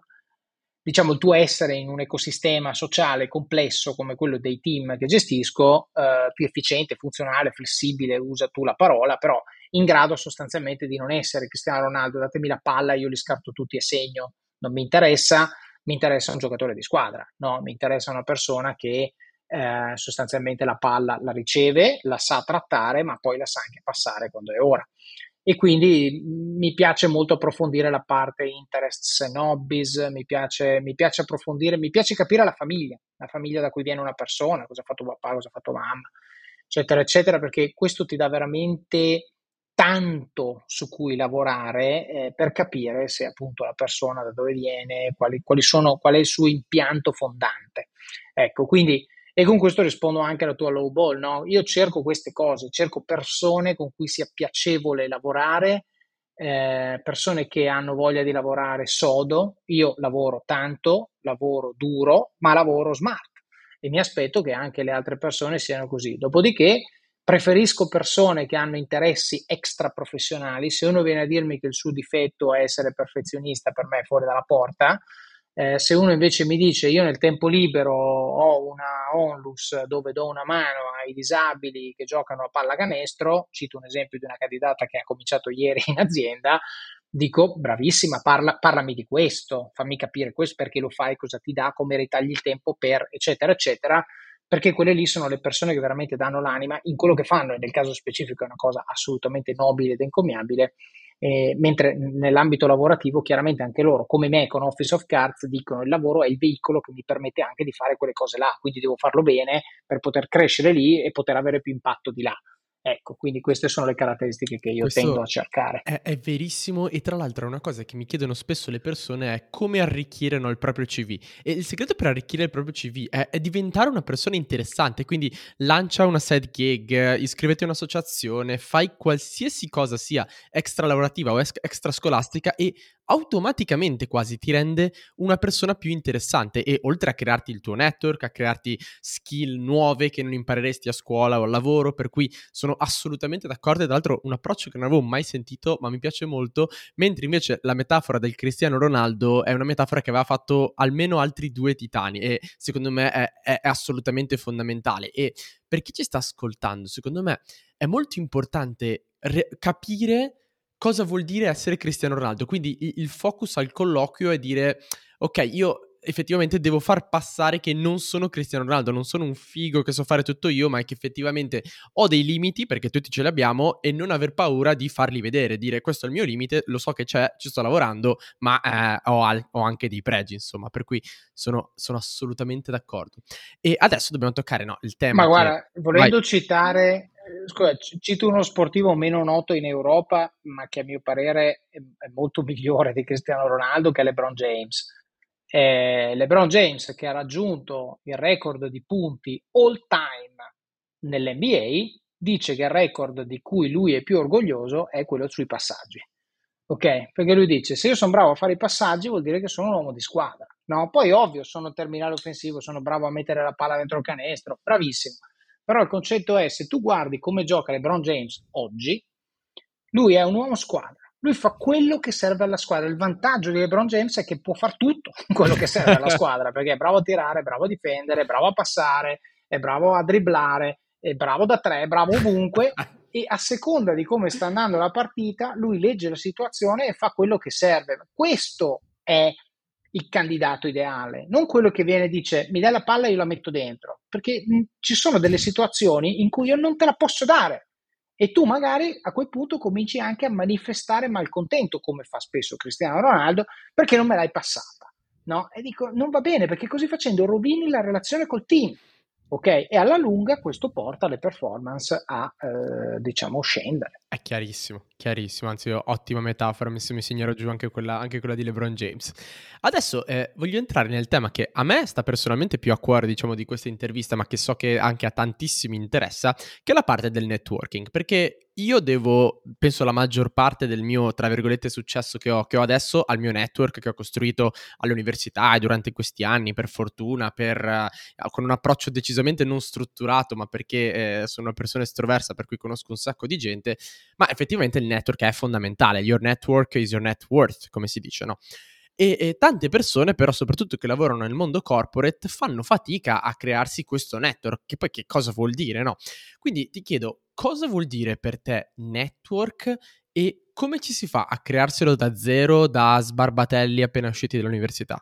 diciamo, il tuo essere in un ecosistema sociale complesso come quello dei team che gestisco eh, più efficiente, funzionale, flessibile, usa tu la parola, però in grado sostanzialmente di non essere Cristiano Ronaldo, datemi la palla, io li scarto tutti e segno, non mi interessa, mi interessa un giocatore di squadra, no? mi interessa una persona che eh, sostanzialmente la palla la riceve, la sa trattare, ma poi la sa anche passare quando è ora e quindi mi piace molto approfondire la parte interests and hobbies, mi piace, mi piace approfondire, mi piace capire la famiglia, la famiglia da cui viene una persona, cosa ha fatto papà, cosa ha fatto mamma, eccetera, eccetera, perché questo ti dà veramente tanto su cui lavorare eh, per capire se appunto la persona da dove viene, quali, quali sono, qual è il suo impianto fondante. Ecco, quindi e con questo rispondo anche alla tua low ball, no? Io cerco queste cose, cerco persone con cui sia piacevole lavorare, eh, persone che hanno voglia di lavorare sodo. Io lavoro tanto, lavoro duro, ma lavoro smart e mi aspetto che anche le altre persone siano così. Dopodiché preferisco persone che hanno interessi extra professionali. Se uno viene a dirmi che il suo difetto è essere perfezionista, per me è fuori dalla porta eh, se uno invece mi dice io nel tempo libero ho una onlus dove do una mano ai disabili che giocano a pallacanestro, cito un esempio di una candidata che ha cominciato ieri in azienda, dico bravissima, parla, parlami di questo, fammi capire questo perché lo fai, cosa ti dà, come ritagli il tempo per, eccetera, eccetera, perché quelle lì sono le persone che veramente danno l'anima. In quello che fanno e nel caso specifico è una cosa assolutamente nobile ed encomiabile eh, mentre nell'ambito lavorativo chiaramente anche loro, come me con Office of Cards, dicono il lavoro è il veicolo che mi permette anche di fare quelle cose là, quindi devo farlo bene per poter crescere lì e poter avere più impatto di là. Ecco, quindi queste sono le caratteristiche che io Questo tendo a cercare. È, è, verissimo e tra l'altro una cosa che mi chiedono spesso le persone è come arricchire no, il proprio CV. E il segreto per arricchire il proprio CV è, è, diventare una persona interessante, quindi lancia una side gig, iscrivete a un'associazione, fai qualsiasi cosa sia extra lavorativa o extra scolastica e automaticamente quasi ti rende una persona più interessante e oltre a crearti il tuo network, a crearti skill nuove che non impareresti a scuola o al lavoro, per cui sono assolutamente d'accordo. E tra l'altro un approccio che non avevo mai sentito ma mi piace molto, mentre invece la metafora del Cristiano Ronaldo è una metafora che aveva fatto almeno altri due titani e secondo me è, è assolutamente fondamentale. E per chi ci sta ascoltando, secondo me è molto importante re- capire cosa vuol dire essere Cristiano Ronaldo. Quindi il focus al colloquio è dire, ok, io effettivamente devo far passare che non sono Cristiano Ronaldo, non sono un figo che so fare tutto io, ma che effettivamente ho dei limiti, perché tutti ce li abbiamo, e non aver paura di farli vedere, dire questo è il mio limite, lo so che c'è, ci sto lavorando, ma eh, ho, al- ho, anche dei pregi, insomma, per cui sono, sono, assolutamente d'accordo. E adesso dobbiamo toccare no, il tema. Ma guarda, volendo Vai. citare scusa, cito uno sportivo meno noto in Europa, ma che a mio parere è, molto migliore di Cristiano Ronaldo, che è LeBron James. Eh, LeBron James, che ha raggiunto il record di punti all time nell'NBA, dice che il record di cui lui è più orgoglioso è quello sui passaggi. Ok? Perché lui dice: Se io sono bravo a fare i passaggi, vuol dire che sono un uomo di squadra. no? Poi ovvio, sono terminale offensivo, sono bravo a mettere la palla dentro il canestro, bravissimo. Però il concetto è, se tu guardi come gioca LeBron James oggi, lui è un uomo squadra. Lui fa quello che serve alla squadra. Il vantaggio di LeBron James è che può fare tutto quello che serve alla squadra, perché è bravo a tirare, è bravo a difendere, è bravo a passare, è bravo a dribblare, è bravo da tre, è bravo ovunque e a seconda di come sta andando la partita, lui legge la situazione e fa quello che serve. Questo è il candidato ideale, non quello che viene e dice mi dai la palla e io la metto dentro, perché mh, ci sono delle situazioni in cui io non te la posso dare e tu magari a quel punto cominci anche a manifestare malcontento, come fa spesso Cristiano Ronaldo, perché non me l'hai passata. No? E dico non va bene perché così facendo rovini la relazione col team ok? E alla lunga questo porta le performance a, eh, diciamo, scendere. È chiarissimo, chiarissimo, anzi ottima metafora, mi, mi segnerò giù anche quella, anche quella, di LeBron James. Adesso eh, voglio entrare nel tema che a me sta personalmente più a cuore, diciamo, di questa intervista, ma che so che anche a tantissimi interessa, che è la parte del networking, perché io devo, penso la maggior parte del mio, tra virgolette, successo che ho, che ho, adesso al mio network che ho costruito all'università e durante questi anni, per fortuna, per, uh, con un approccio decisamente non strutturato, ma perché eh, sono una persona estroversa, per cui conosco un sacco di gente, ma effettivamente il network è fondamentale, your network is your net worth, come si dice, no? E, e, tante persone, però, soprattutto che lavorano nel mondo corporate, fanno fatica a crearsi questo network, che poi che cosa vuol dire, no? Quindi ti chiedo, cosa vuol dire per te network e come ci si fa a crearselo da zero, da sbarbatelli appena usciti dall'università?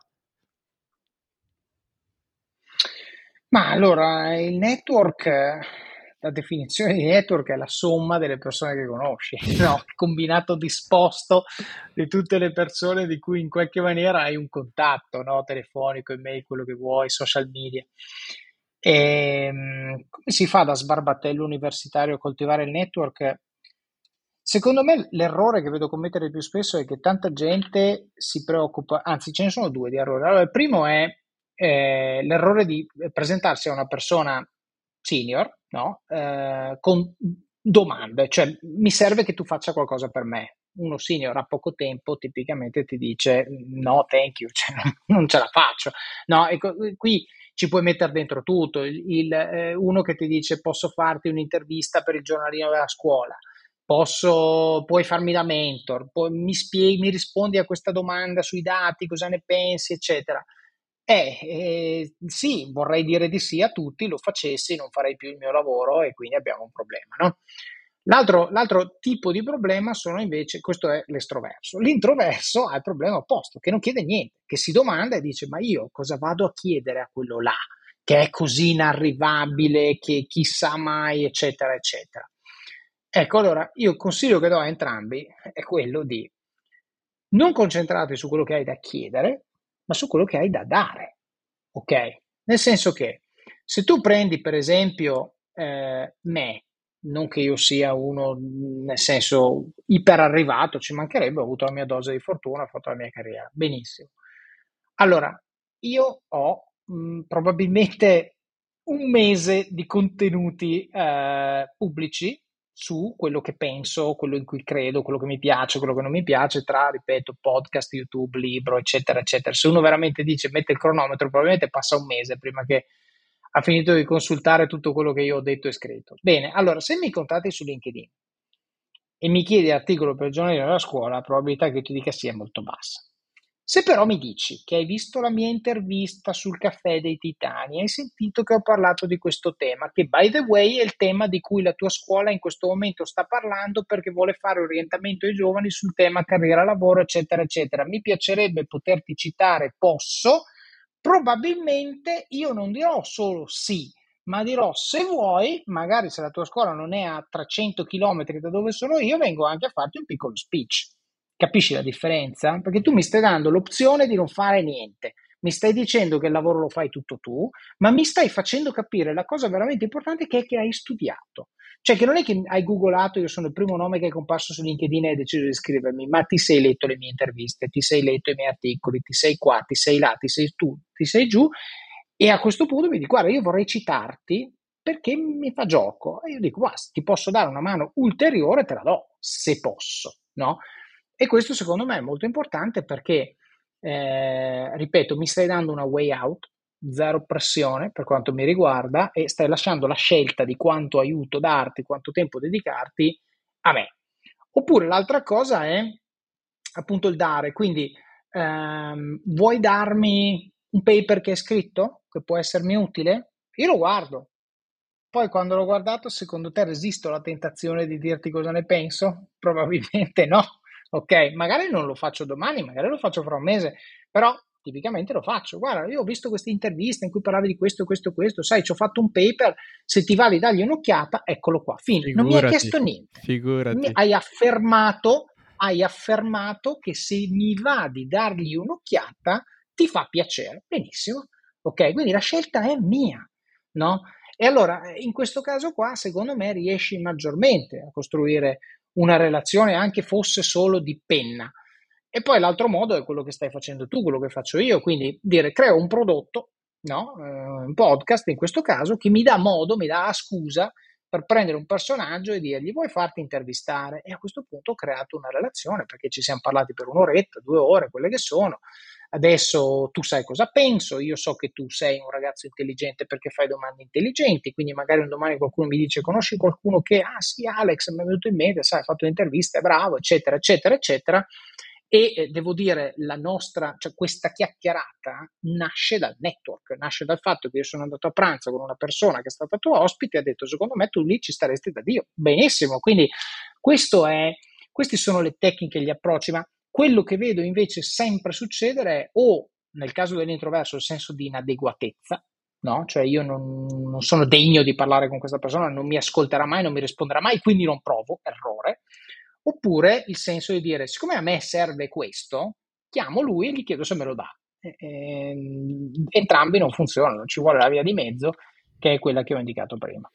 Ma allora, il network, la definizione di network è la somma delle persone che conosci, no? combinato disposto di tutte le persone di cui in qualche maniera hai un contatto, no? telefonico, email, quello che vuoi, social media. E, ehm, come si fa da sbarbatello universitario a coltivare il network? Secondo me l'errore che vedo commettere più spesso è che tanta gente si preoccupa, anzi ce ne sono due di errori. Allora, il primo è eh, l'errore di presentarsi a una persona senior no? eh, con domande, cioè mi serve che tu faccia qualcosa per me. Uno senior a poco tempo tipicamente ti dice no, thank you, cioè, non ce la faccio. No, ecco, qui ci puoi mettere dentro tutto, il, eh, uno che ti dice posso farti un'intervista per il giornalino della scuola, posso, puoi farmi da mentor, poi mi, spieghi, mi rispondi a questa domanda sui dati, cosa ne pensi, eccetera. Eh, eh, sì, vorrei dire di sì a tutti, lo facessi, non farei più il mio lavoro e quindi abbiamo un problema, no? L'altro, l'altro, tipo di problema sono invece, questo è l'estroverso. L'introverso ha il problema opposto, che non chiede niente, che si domanda e dice ma io cosa vado a chiedere a quello là, che è così inarrivabile, che chissà mai, eccetera, eccetera. Ecco, allora io il consiglio che do a entrambi è quello di non concentrarti su quello che hai da chiedere, ma su quello che hai da dare. Ok? Nel senso che se tu prendi per esempio eh, me, non che io sia uno, nel senso, iper arrivato, ci mancherebbe, ho avuto la mia dose di fortuna, ho fatto la mia carriera, benissimo. Allora, io ho mh, probabilmente un mese di contenuti eh, pubblici su quello che penso, quello in cui credo, quello che mi piace, quello che non mi piace, tra, ripeto, podcast, YouTube, libro, eccetera, eccetera. Se uno veramente dice mette il cronometro, probabilmente passa un mese prima che ha finito di consultare tutto quello che io ho detto e scritto. Bene, allora se mi contatti su LinkedIn e mi chiedi articolo per il giornale della scuola, la probabilità che ti dica è molto bassa. Se però mi dici che hai visto la mia intervista sul caffè dei titani, hai sentito che ho parlato di questo tema, che by the way è il tema di cui la tua scuola in questo momento sta parlando perché vuole fare orientamento ai giovani sul tema carriera, lavoro, eccetera, eccetera. Mi piacerebbe poterti citare, posso, probabilmente io non dirò solo sì, ma dirò se vuoi, magari se la tua scuola non è a 300 km da dove sono io, vengo anche a farti un piccolo speech. Capisci la differenza? Perché tu mi stai dando l'opzione di non fare niente. Mi stai dicendo che il lavoro lo fai tutto tu, ma mi stai facendo capire la cosa veramente importante che è che hai studiato. Cioè che non è che hai googolato, io sono il primo nome che è comparso su LinkedIn e hai deciso di scrivermi, ma ti sei letto le mie interviste, ti sei letto i miei articoli, ti sei qua, ti sei là, ti sei tu, ti sei giù e a questo punto mi dico, guarda, io vorrei citarti perché mi fa gioco. E io dico, guarda, ti posso dare una mano ulteriore, te la do, se posso, no? E questo secondo me è molto importante perché eh, ripeto, mi stai dando una way out, zero pressione per quanto mi riguarda e stai lasciando la scelta di quanto aiuto darti, quanto tempo dedicarti a me. Oppure l'altra cosa è appunto il dare, quindi ehm, vuoi darmi un paper che è scritto, che può essermi utile? Io lo guardo. Poi quando l'ho guardato, secondo te resisto alla tentazione di dirti cosa ne penso? Probabilmente no. Ok, magari non lo faccio domani, magari lo faccio fra un mese, però tipicamente lo faccio. Guarda, io ho visto queste interviste in cui parlavi di questo, questo, questo, sai, ci ho fatto un paper, se ti va di dargli un'occhiata, eccolo qua, fine. Figurati, non mi hai chiesto niente. Figurati. hai affermato, hai affermato che se mi va di dargli un'occhiata, ti fa piacere. Benissimo. Ok, quindi la scelta è mia, no? E allora, in questo caso qua, secondo me, riesci maggiormente a costruire una relazione, anche fosse solo di penna. E poi l'altro modo è quello che stai facendo tu, quello che faccio io, quindi dire creo un prodotto, no? uh, un podcast in questo caso, che mi dà modo, mi dà scusa per prendere un personaggio e dirgli vuoi farti intervistare? E a questo punto ho creato una relazione perché ci siamo parlati per un'oretta, due ore, quelle che sono. Adesso tu sai cosa penso, io so che tu sei un ragazzo intelligente perché fai domande intelligenti, quindi magari un domani qualcuno mi dice conosci qualcuno che, ah sì Alex, mi è venuto in mente, sai, ha fatto un'intervista, è bravo, eccetera, eccetera, eccetera. E eh, devo dire, la nostra, cioè questa chiacchierata nasce dal network, nasce dal fatto che io sono andato a pranzo con una persona che è stata tua ospite e ha detto, secondo me tu lì ci staresti da Dio. Benissimo, quindi è, queste sono le tecniche, gli approcci, ma quello che vedo invece sempre succedere è o nel caso dell'introverso il senso di inadeguatezza, no? Cioè io non, non, sono degno di parlare con questa persona, non mi ascolterà mai, non mi risponderà mai, quindi non provo, errore. Oppure il senso di dire, siccome a me serve questo, chiamo lui e gli chiedo se me lo dà. E, e, entrambi non funzionano, ci vuole la via di mezzo, che è quella che ho indicato prima.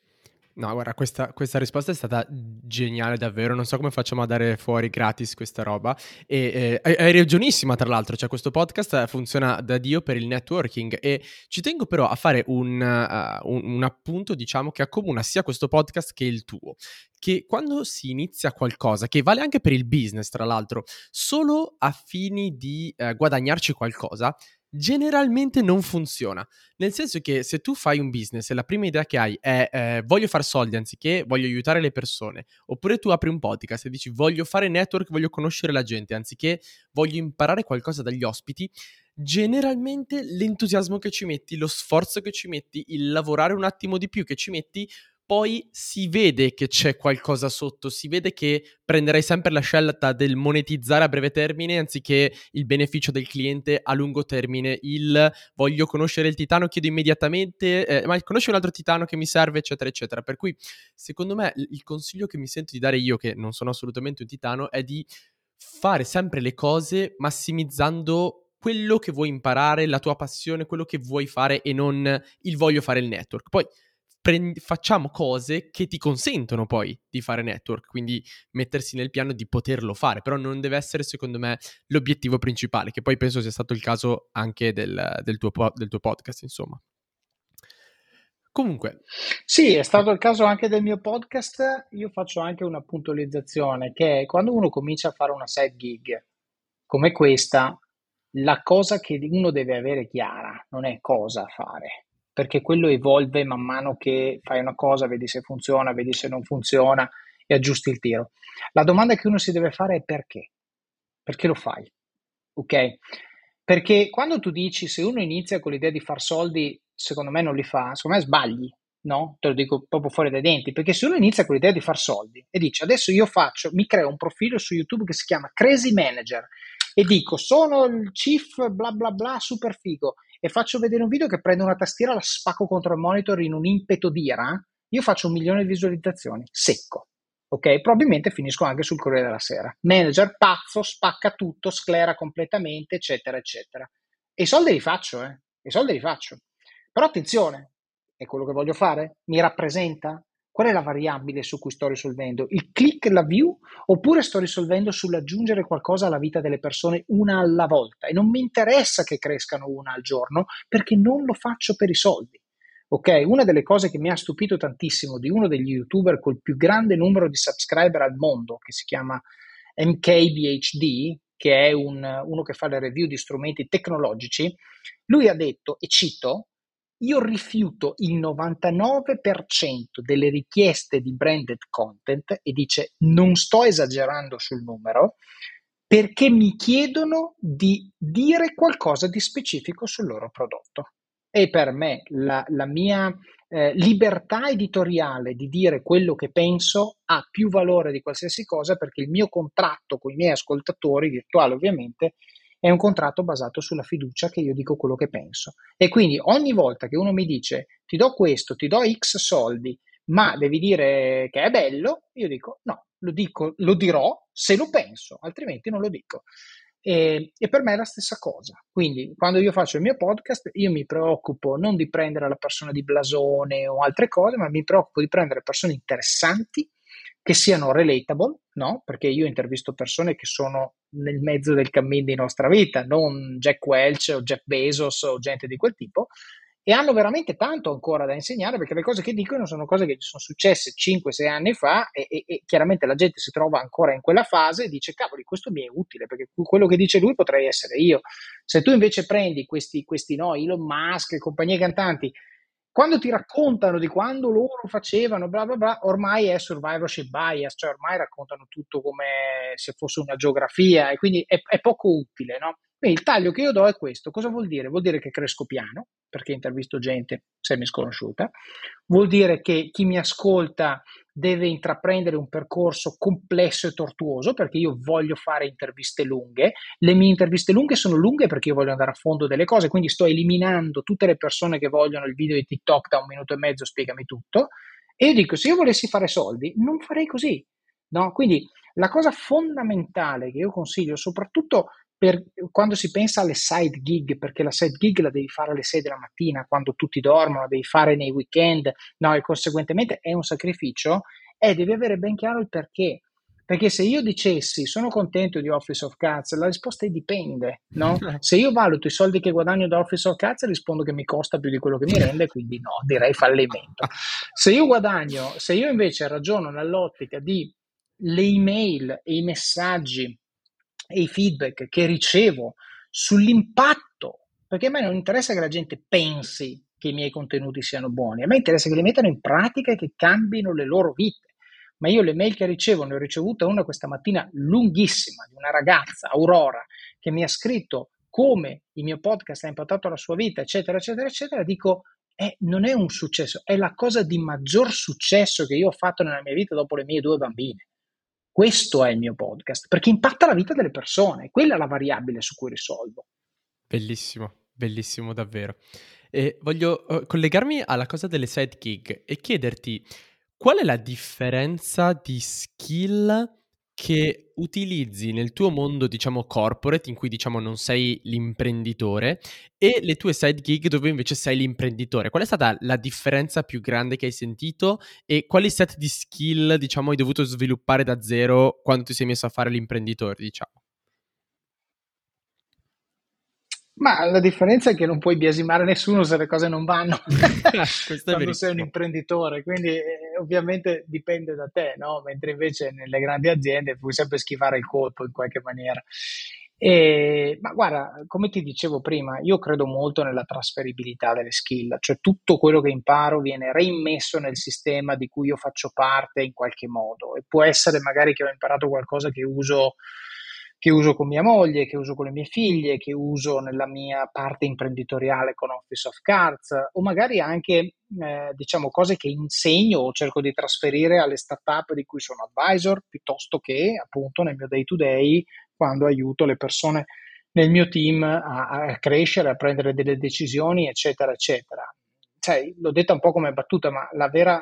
No, guarda, questa, questa, risposta è stata geniale davvero, non so come facciamo a dare fuori gratis questa roba. E eh, hai ragionissima tra l'altro, cioè questo podcast funziona da Dio per il networking. E ci tengo però a fare un, uh, un, un appunto diciamo che accomuna sia questo podcast che il tuo, che quando si inizia qualcosa, che vale anche per il business tra l'altro, solo a fini di uh, guadagnarci qualcosa, generalmente non funziona. Nel senso che se tu fai un business e la prima idea che hai è eh, voglio fare soldi anziché voglio aiutare le persone, oppure tu apri un podcast e dici voglio fare network, voglio conoscere la gente, anziché voglio imparare qualcosa dagli ospiti, generalmente l'entusiasmo che ci metti, lo sforzo che ci metti, il lavorare un attimo di più che ci metti poi si vede che c'è qualcosa sotto, si vede che prenderai sempre la scelta del monetizzare a breve termine anziché il beneficio del cliente a lungo termine, il voglio conoscere il titano, chiedo immediatamente, eh, ma conosci un altro titano che mi serve, eccetera, eccetera. Per cui, secondo me, il consiglio che mi sento di dare io, che non sono assolutamente un titano, è di fare sempre le cose massimizzando quello che vuoi imparare, la tua passione, quello che vuoi fare e non il voglio fare il network. Poi Prendi, facciamo cose che ti consentono poi di fare network, quindi mettersi nel piano di poterlo fare, però non deve essere secondo me l'obiettivo principale, che poi penso sia stato il caso anche del, del, tuo, del tuo podcast, insomma. Comunque. Sì, è stato il caso anche del mio podcast. Io faccio anche una puntualizzazione che quando uno comincia a fare una side gig come questa, la cosa che uno deve avere chiara non è cosa fare, perché quello evolve man mano che fai una cosa, vedi se funziona, vedi se non funziona e aggiusti il tiro. La domanda che uno si deve fare è perché? Perché lo fai? Ok? Perché quando tu dici se uno inizia con l'idea di far soldi, secondo me non li fa, secondo me sbagli, no? Te lo dico proprio fuori dai denti, perché se uno inizia con l'idea di far soldi e dice adesso io faccio, mi creo un profilo su YouTube che si chiama Crazy Manager e dico sono il chief bla bla bla super figo e faccio vedere un video che prendo una tastiera, la spacco contro il monitor in un impeto di ira, io faccio un milione di visualizzazioni, secco. Ok, probabilmente finisco anche sul Corriere della Sera. Manager pazzo, spacca tutto, sclera completamente, eccetera, eccetera. E i soldi li faccio, eh. I soldi li faccio. Però attenzione, è quello che voglio fare? Mi rappresenta? Qual è la variabile su cui sto risolvendo? Il click, la view? Oppure sto risolvendo sull'aggiungere qualcosa alla vita delle persone una alla volta? E non mi interessa che crescano una al giorno perché non lo faccio per i soldi. Ok, una delle cose che mi ha stupito tantissimo di uno degli youtuber col più grande numero di subscriber al mondo, che si chiama MKBHD, che è un, uno che fa le review di strumenti tecnologici, lui ha detto, e cito, io rifiuto il 99% delle richieste di branded content e dice non sto esagerando sul numero perché mi chiedono di dire qualcosa di specifico sul loro prodotto. E per me la, la mia eh, libertà editoriale di dire quello che penso ha più valore di qualsiasi cosa perché il mio contratto con i miei ascoltatori, virtuali ovviamente, è un contratto basato sulla fiducia che io dico quello che penso. E quindi ogni volta che uno mi dice ti do questo, ti do X soldi, ma devi dire che è bello, io dico no, lo, dico, lo dirò se lo penso, altrimenti non lo dico. E, e, per me è la stessa cosa. Quindi, quando io faccio il mio podcast, io mi preoccupo non di prendere la persona di blasone o altre cose, ma mi preoccupo di prendere persone interessanti che siano relatable, no? Perché io intervisto persone che sono nel mezzo del cammino di nostra vita, non Jack Welch o Jeff Bezos o gente di quel tipo, e hanno veramente tanto ancora da insegnare perché le cose che dicono sono cose che sono successe 5-6 anni fa e, e, e, chiaramente la gente si trova ancora in quella fase e dice cavoli questo mi è utile perché quello che dice lui potrei essere io se tu invece prendi questi, questi no, Elon Musk e compagnie cantanti quando ti raccontano di quando loro facevano bla bla bla ormai è survivorship bias cioè ormai raccontano tutto come se fosse una geografia e quindi è, è poco utile no? Quindi il taglio che io do è questo. Cosa vuol dire? Vuol dire che cresco piano, perché intervisto gente semi sconosciuta. Vuol dire che chi mi ascolta deve intraprendere un percorso complesso e tortuoso, perché io voglio fare interviste lunghe. Le mie interviste lunghe sono lunghe perché io voglio andare a fondo delle cose, quindi sto eliminando tutte le persone che vogliono il video di TikTok da un minuto e mezzo, spiegami tutto. E io dico, se io volessi fare soldi, non farei così. No? Quindi la cosa fondamentale che io consiglio, soprattutto per, quando si pensa alle side gig, perché la side gig la devi fare alle 6 della mattina, quando tutti dormono, la devi fare nei weekend, no, e conseguentemente è un sacrificio, e devi avere ben chiaro il perché. Perché se io dicessi sono contento di Office of Cats, la risposta è dipende, no? Se io valuto i soldi che guadagno da Office of Cats, rispondo che mi costa più di quello che mi rende, quindi no, direi fallimento. Se io guadagno, se io invece ragiono nell'ottica di le email e i messaggi e i feedback che ricevo sull'impatto, perché a me non interessa che la gente pensi che i miei contenuti siano buoni, a me interessa che li mettano in pratica e che cambino le loro vite. Ma io le mail che ricevo, ne ho ricevuta una questa mattina lunghissima di una ragazza, Aurora, che mi ha scritto come il mio podcast ha impattato la sua vita, eccetera, eccetera, eccetera, dico, eh, non è un successo, è la cosa di maggior successo che io ho fatto nella mia vita dopo le mie due bambine. Questo è il mio podcast, perché impatta la vita delle persone, quella è la variabile su cui risolvo. Bellissimo, bellissimo davvero. E voglio uh, collegarmi alla cosa delle side gig e chiederti qual è la differenza di skill che utilizzi nel tuo mondo, diciamo, corporate, in cui, diciamo, non sei l'imprenditore, e le tue side gig dove invece sei l'imprenditore. Qual è stata la differenza più grande che hai sentito e quali set di skill, diciamo, hai dovuto sviluppare da zero quando ti sei messo a fare l'imprenditore, diciamo? Ma la differenza è che non puoi biasimare nessuno se le cose non vanno quando sei un imprenditore, quindi eh, ovviamente dipende da te, no? mentre invece nelle grandi aziende puoi sempre schivare il colpo in qualche maniera. E, ma guarda, come ti dicevo prima, io credo molto nella trasferibilità delle skill, cioè tutto quello che imparo viene reimmesso nel sistema di cui io faccio parte in qualche modo e può essere magari che ho imparato qualcosa che uso che uso con mia moglie, che uso con le mie figlie, che uso nella mia parte imprenditoriale con Office of Cards o magari anche eh, diciamo cose che insegno o cerco di trasferire alle startup di cui sono advisor piuttosto che appunto nel mio day to day quando aiuto le persone nel mio team a, a crescere, a prendere delle decisioni eccetera eccetera. Cioè, l'ho detta un po' come battuta, ma la vera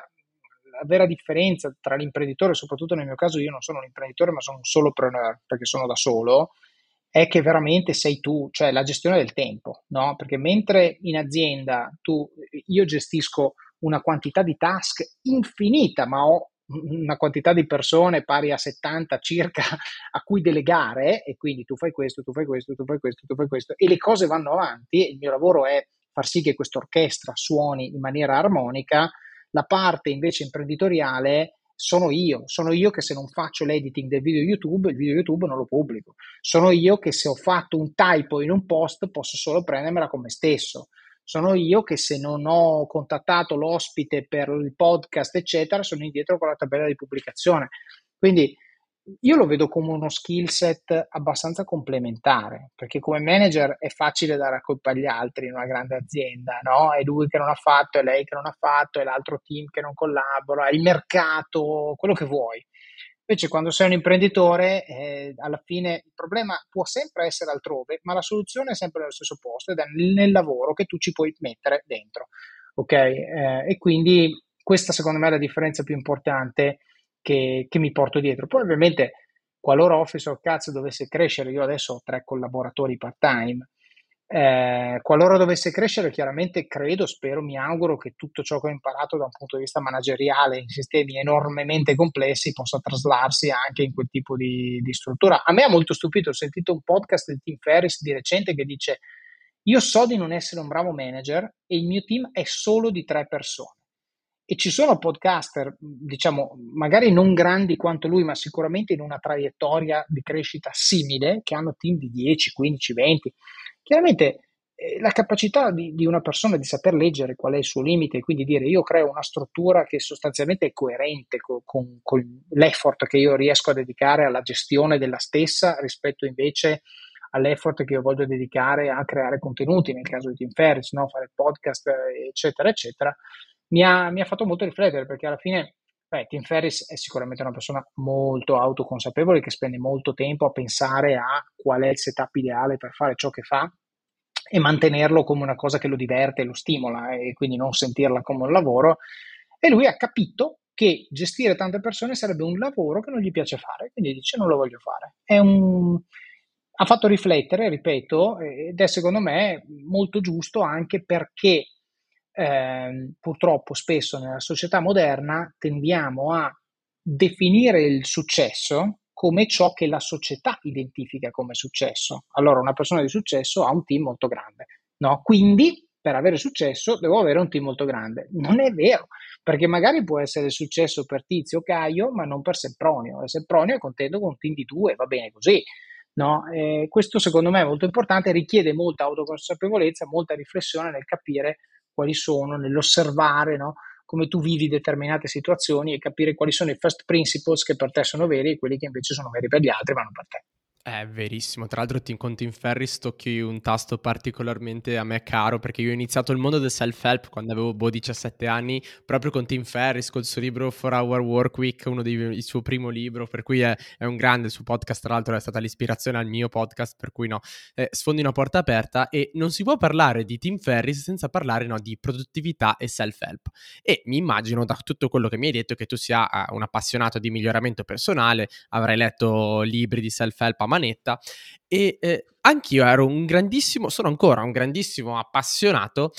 vera differenza tra l'imprenditore, soprattutto nel mio caso io non sono un imprenditore ma sono un solopreneur perché sono da solo, è che veramente sei tu, cioè la gestione del tempo, no? Perché mentre in azienda tu, io gestisco una quantità di task infinita, ma ho una quantità di persone pari a 70 circa a cui delegare e quindi tu fai questo, tu fai questo, tu fai questo, tu fai questo e le cose vanno avanti e il mio lavoro è far sì che questa orchestra suoni in maniera armonica la parte invece imprenditoriale sono io, sono io che se non faccio l'editing del video YouTube, il video YouTube non lo pubblico, sono io che se ho fatto un typo in un post posso solo prendermela con me stesso, sono io che se non ho contattato l'ospite per il podcast, eccetera, sono indietro con la tabella di pubblicazione. Quindi io lo vedo come uno skill set abbastanza complementare, perché come manager è facile dare la colpa agli altri in una grande azienda, no? È lui che non ha fatto, è lei che non ha fatto, è l'altro team che non collabora, è il mercato, quello che vuoi. Invece quando sei un imprenditore, eh, alla fine il problema può sempre essere altrove, ma la soluzione è sempre nello stesso posto ed è nel, lavoro che tu ci puoi mettere dentro. Ok? Eh, e quindi questa secondo me è la differenza più importante che, che mi porto dietro. Poi ovviamente qualora Office of Cats dovesse crescere, io adesso ho tre collaboratori part-time, eh, qualora dovesse crescere, chiaramente credo, spero, mi auguro che tutto ciò che ho imparato da un punto di vista manageriale in sistemi enormemente complessi possa traslarsi anche in quel tipo di, di struttura. A me ha molto stupito, ho sentito un podcast di Tim Ferris di recente che dice io so di non essere un bravo manager e il mio team è solo di tre persone. E ci sono podcaster, diciamo, magari non grandi quanto lui, ma sicuramente in una traiettoria di crescita simile, che hanno team di 10, 15, 20. Chiaramente eh, la capacità di, di, una persona di saper leggere qual è il suo limite e quindi dire io creo una struttura che sostanzialmente è coerente con, con, con l'effort che io riesco a dedicare alla gestione della stessa rispetto invece all'effort che io voglio dedicare a creare contenuti, nel caso di Tim Ferris, no? fare podcast, eccetera, eccetera mi ha, mi ha fatto molto riflettere perché alla fine beh, Tim Ferris è sicuramente una persona molto autoconsapevole che spende molto tempo a pensare a qual è il setup ideale per fare ciò che fa e mantenerlo come una cosa che lo diverte e lo stimola e quindi non sentirla come un lavoro. E lui ha capito che gestire tante persone sarebbe un lavoro che non gli piace fare, quindi dice non lo voglio fare. Un... Ha fatto riflettere, ripeto, ed è secondo me molto giusto anche perché eh, purtroppo spesso nella società moderna tendiamo a definire il successo come ciò che la società identifica come successo. Allora una persona di successo ha un team molto grande, no? Quindi per avere successo devo avere un team molto grande. Non è vero, perché magari può essere successo per Tizio o Caio, ma non per Sempronio. E Sempronio è contento con un team di due, va bene così. No? Eh, questo secondo me è molto importante, richiede molta autoconsapevolezza, molta riflessione nel capire quali sono, nell'osservare no? come tu vivi determinate situazioni e capire quali sono i first principles che per te sono veri e quelli che invece sono veri per gli altri non per te. È verissimo, tra l'altro ti con Tim Ferris tocchi un tasto particolarmente a me caro perché io ho iniziato il mondo del self-help quando avevo boh, 17 anni proprio con Tim Ferris, col suo libro 4 Hour Work Week, uno dei il suo primo libro, per cui è, è, un grande, il suo podcast tra l'altro è stata l'ispirazione al mio podcast, per cui no, eh, sfondi una porta aperta e non si può parlare di Tim Ferris senza parlare no, di produttività e self-help. E mi immagino da tutto quello che mi hai detto che tu sia uh, un appassionato di miglioramento personale, avrai letto libri di self-help a manetta. E eh, anch'io ero un grandissimo, sono ancora un grandissimo appassionato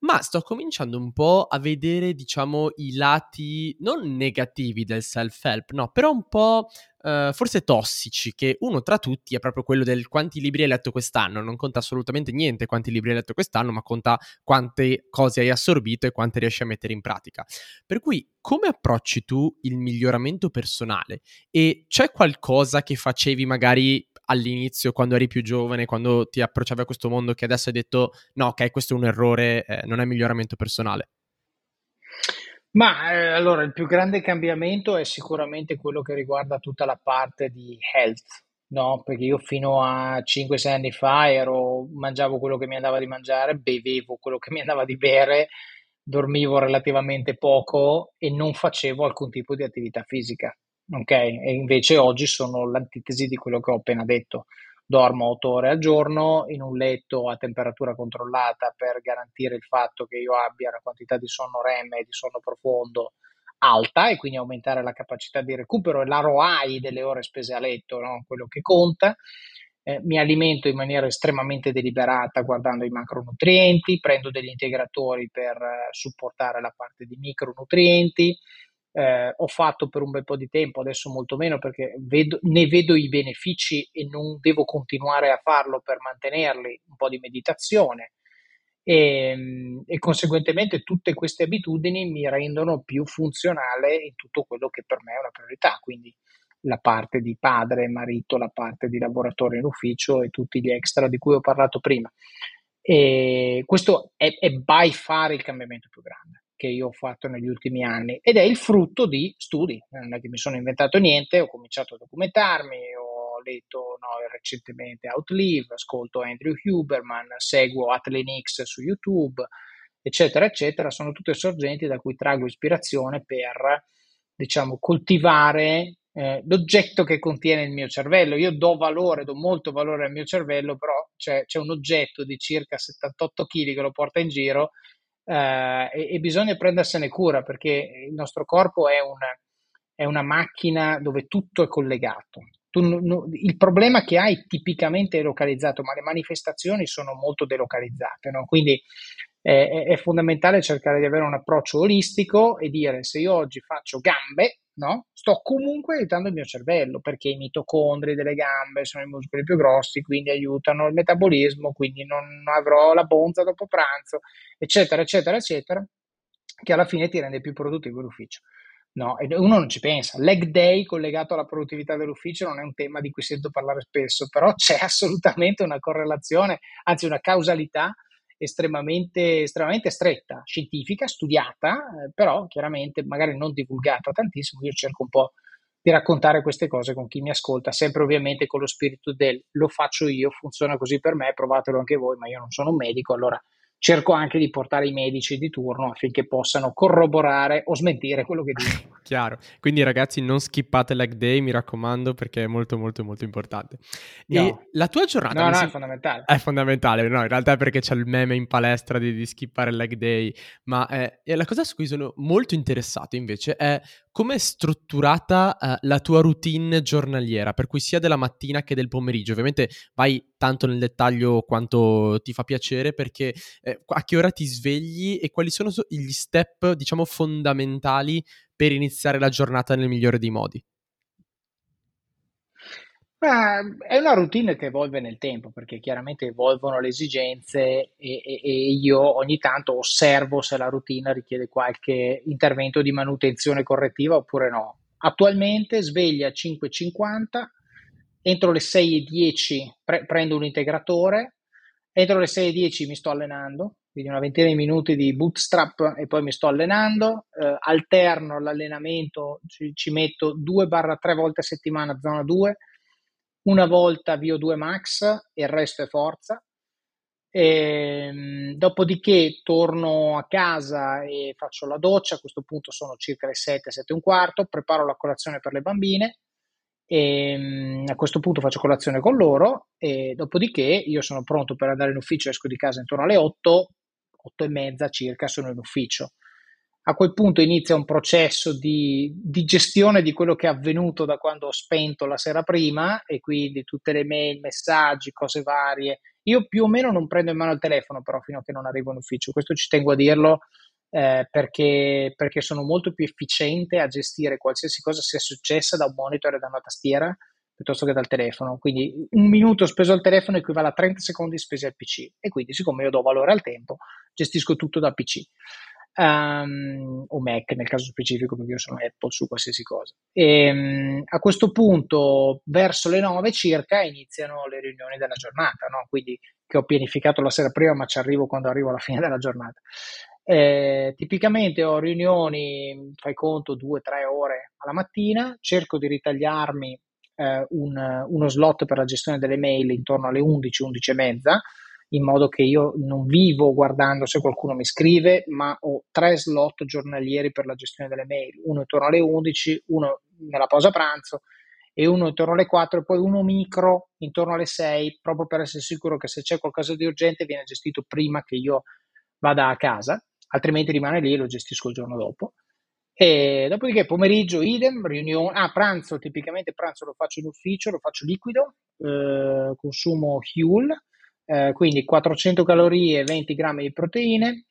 ma sto cominciando un po' a vedere, diciamo, i lati non negativi del self-help, no, però un po' eh, forse tossici, che uno tra tutti è proprio quello del quanti libri hai letto quest'anno. Non conta assolutamente niente quanti libri hai letto quest'anno, ma conta quante cose hai assorbito e quante riesci a mettere in pratica. Per cui, come approcci tu il miglioramento personale? E c'è qualcosa che facevi magari all'inizio, quando eri più giovane, quando ti approcciavi a questo mondo, che adesso hai detto no, ok, questo è un errore, eh, non è miglioramento personale? Ma eh, allora il più grande cambiamento è sicuramente quello che riguarda tutta la parte di health, no? Perché io fino a 5-6 anni fa ero, mangiavo quello che mi andava di mangiare, bevevo quello che mi andava di bere, dormivo relativamente poco e non facevo alcun tipo di attività fisica ok? E invece oggi sono l'antitesi di quello che ho appena detto. Dormo 8 ore al giorno in un letto a temperatura controllata per garantire il fatto che io abbia una quantità di sonno REM e di sonno profondo alta e quindi aumentare la capacità di recupero e la ROI delle ore spese a letto, no? quello che conta. Eh, mi alimento in maniera estremamente deliberata guardando i macronutrienti, prendo degli integratori per eh, supportare la parte di micronutrienti, eh, ho fatto per un bel po' di tempo, adesso molto meno perché vedo, ne vedo i benefici e non devo continuare a farlo per mantenerli, un po' di meditazione. e, e, conseguentemente tutte queste abitudini mi rendono più funzionale in tutto quello che per me è una priorità, quindi la parte di padre, marito, la parte di lavoratore in ufficio e tutti gli extra di cui ho parlato prima. E questo è, è by far il cambiamento più grande che io ho fatto negli ultimi anni ed è il frutto di studi, non è che mi sono inventato niente, ho cominciato a documentarmi, ho letto no, recentemente Outlive, ascolto Andrew Huberman, seguo Atlenix su YouTube, eccetera, eccetera. Sono tutte sorgenti da cui trago ispirazione per, diciamo, coltivare eh, l'oggetto che contiene il mio cervello. Io do valore, do molto valore al mio cervello, però c'è, c'è un oggetto di circa 78 kg che lo porta in giro eh, e, e, bisogna prendersene cura perché il nostro corpo è, un, è una macchina dove tutto è collegato tu, no, il problema che hai tipicamente è localizzato, ma le manifestazioni sono molto delocalizzate, no? quindi eh, è fondamentale cercare di avere un approccio olistico e dire se io oggi faccio gambe, no? sto comunque aiutando il mio cervello perché i mitocondri delle gambe sono i muscoli più grossi, quindi aiutano il metabolismo, quindi non avrò la bonza dopo pranzo, eccetera, eccetera, eccetera, che alla fine ti rende più produttivo l'ufficio. No, uno non ci pensa. Leg day collegato alla produttività dell'ufficio non è un tema di cui sento parlare spesso, però c'è assolutamente una correlazione, anzi una causalità estremamente, estremamente stretta, scientifica, studiata, eh, però chiaramente magari non divulgata tantissimo. Io cerco un po' di raccontare queste cose con chi mi ascolta, sempre ovviamente con lo spirito del lo faccio io, funziona così per me, provatelo anche voi, ma io non sono un medico, allora cerco anche di portare i medici di turno affinché possano corroborare o smentire quello che dico. Chiaro, quindi ragazzi non skippate leg day, mi raccomando, perché è molto molto molto importante. No. E la tua giornata... No, no, si... è fondamentale. È fondamentale, no, in realtà è perché c'è il meme in palestra di, di skippare leg day, ma è la cosa su cui sono molto interessato invece è come è strutturata uh, la tua routine giornaliera, per cui sia della mattina che del pomeriggio. Ovviamente vai tanto nel dettaglio quanto ti fa piacere, perché eh, a che ora ti svegli e quali sono gli step, diciamo, fondamentali per iniziare la giornata nel migliore dei modi? Beh, è una routine che evolve nel tempo perché chiaramente evolvono le esigenze e, e, e, io ogni tanto osservo se la routine richiede qualche intervento di manutenzione correttiva oppure no. Attualmente sveglia 5.50, entro le 6.10 pre- prendo un integratore, entro le 6.10 mi sto allenando, quindi una ventina di minuti di bootstrap e poi mi sto allenando, eh, alterno l'allenamento, ci, ci metto 2-3 volte a settimana zona 2 una volta VO2 max e il resto è forza. E, ehm, dopodiché torno a casa e faccio la doccia, a questo punto sono circa le 7, 7 e un quarto, preparo la colazione per le bambine e ehm, a questo punto faccio colazione con loro e dopodiché io sono pronto per andare in ufficio, esco di casa intorno alle 8, 8 e mezza circa sono in ufficio a quel punto inizia un processo di, di, gestione di quello che è avvenuto da quando ho spento la sera prima e quindi tutte le mail, messaggi, cose varie. Io più o meno non prendo in mano il telefono però fino a che non arrivo in ufficio, questo ci tengo a dirlo eh, perché, perché sono molto più efficiente a gestire qualsiasi cosa sia successa da un monitor e da una tastiera piuttosto che dal telefono. Quindi un minuto speso al telefono equivale a 30 secondi spesi al PC e quindi siccome io do valore al tempo gestisco tutto dal PC um, o Mac nel caso specifico perché io sono Apple su qualsiasi cosa. E, um, a questo punto, verso le 9 circa, iniziano le riunioni della giornata, no? quindi che ho pianificato la sera prima, ma ci arrivo quando arrivo alla fine della giornata. Eh, tipicamente ho riunioni, fai conto, 2-3 ore alla mattina, cerco di ritagliarmi eh, un, uno slot per la gestione delle mail intorno alle 11, 11 e mezza, in modo che io non vivo guardando se qualcuno mi scrive, ma ho tre slot giornalieri per la gestione delle mail, uno intorno alle 11, uno nella pausa pranzo e uno intorno alle 4 e poi uno micro intorno alle 6, proprio per essere sicuro che se c'è qualcosa di urgente viene gestito prima che io vada a casa, altrimenti rimane lì e lo gestisco il giorno dopo. E dopodiché pomeriggio idem, riunione, ah pranzo, tipicamente pranzo lo faccio in ufficio, lo faccio liquido, eh, consumo Huel, eh, quindi 400 calorie, 20 grammi di proteine,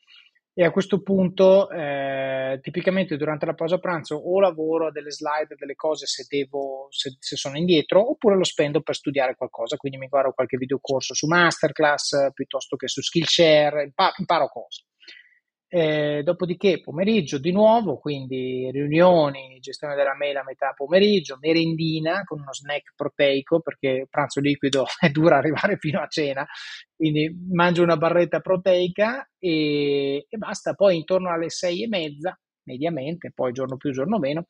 e a questo punto eh, tipicamente durante la pausa pranzo o lavoro a delle slide, delle cose se, devo, se, se, sono indietro, oppure lo spendo per studiare qualcosa, quindi mi guardo qualche videocorso su Masterclass piuttosto che su Skillshare, imparo, imparo cose. Eh, dopodiché pomeriggio di nuovo, quindi riunioni, gestione della mail a metà pomeriggio, merendina con uno snack proteico perché pranzo liquido è dura arrivare fino a cena, quindi mangio una barretta proteica e, e basta. Poi intorno alle sei e mezza, mediamente, poi giorno più, giorno meno,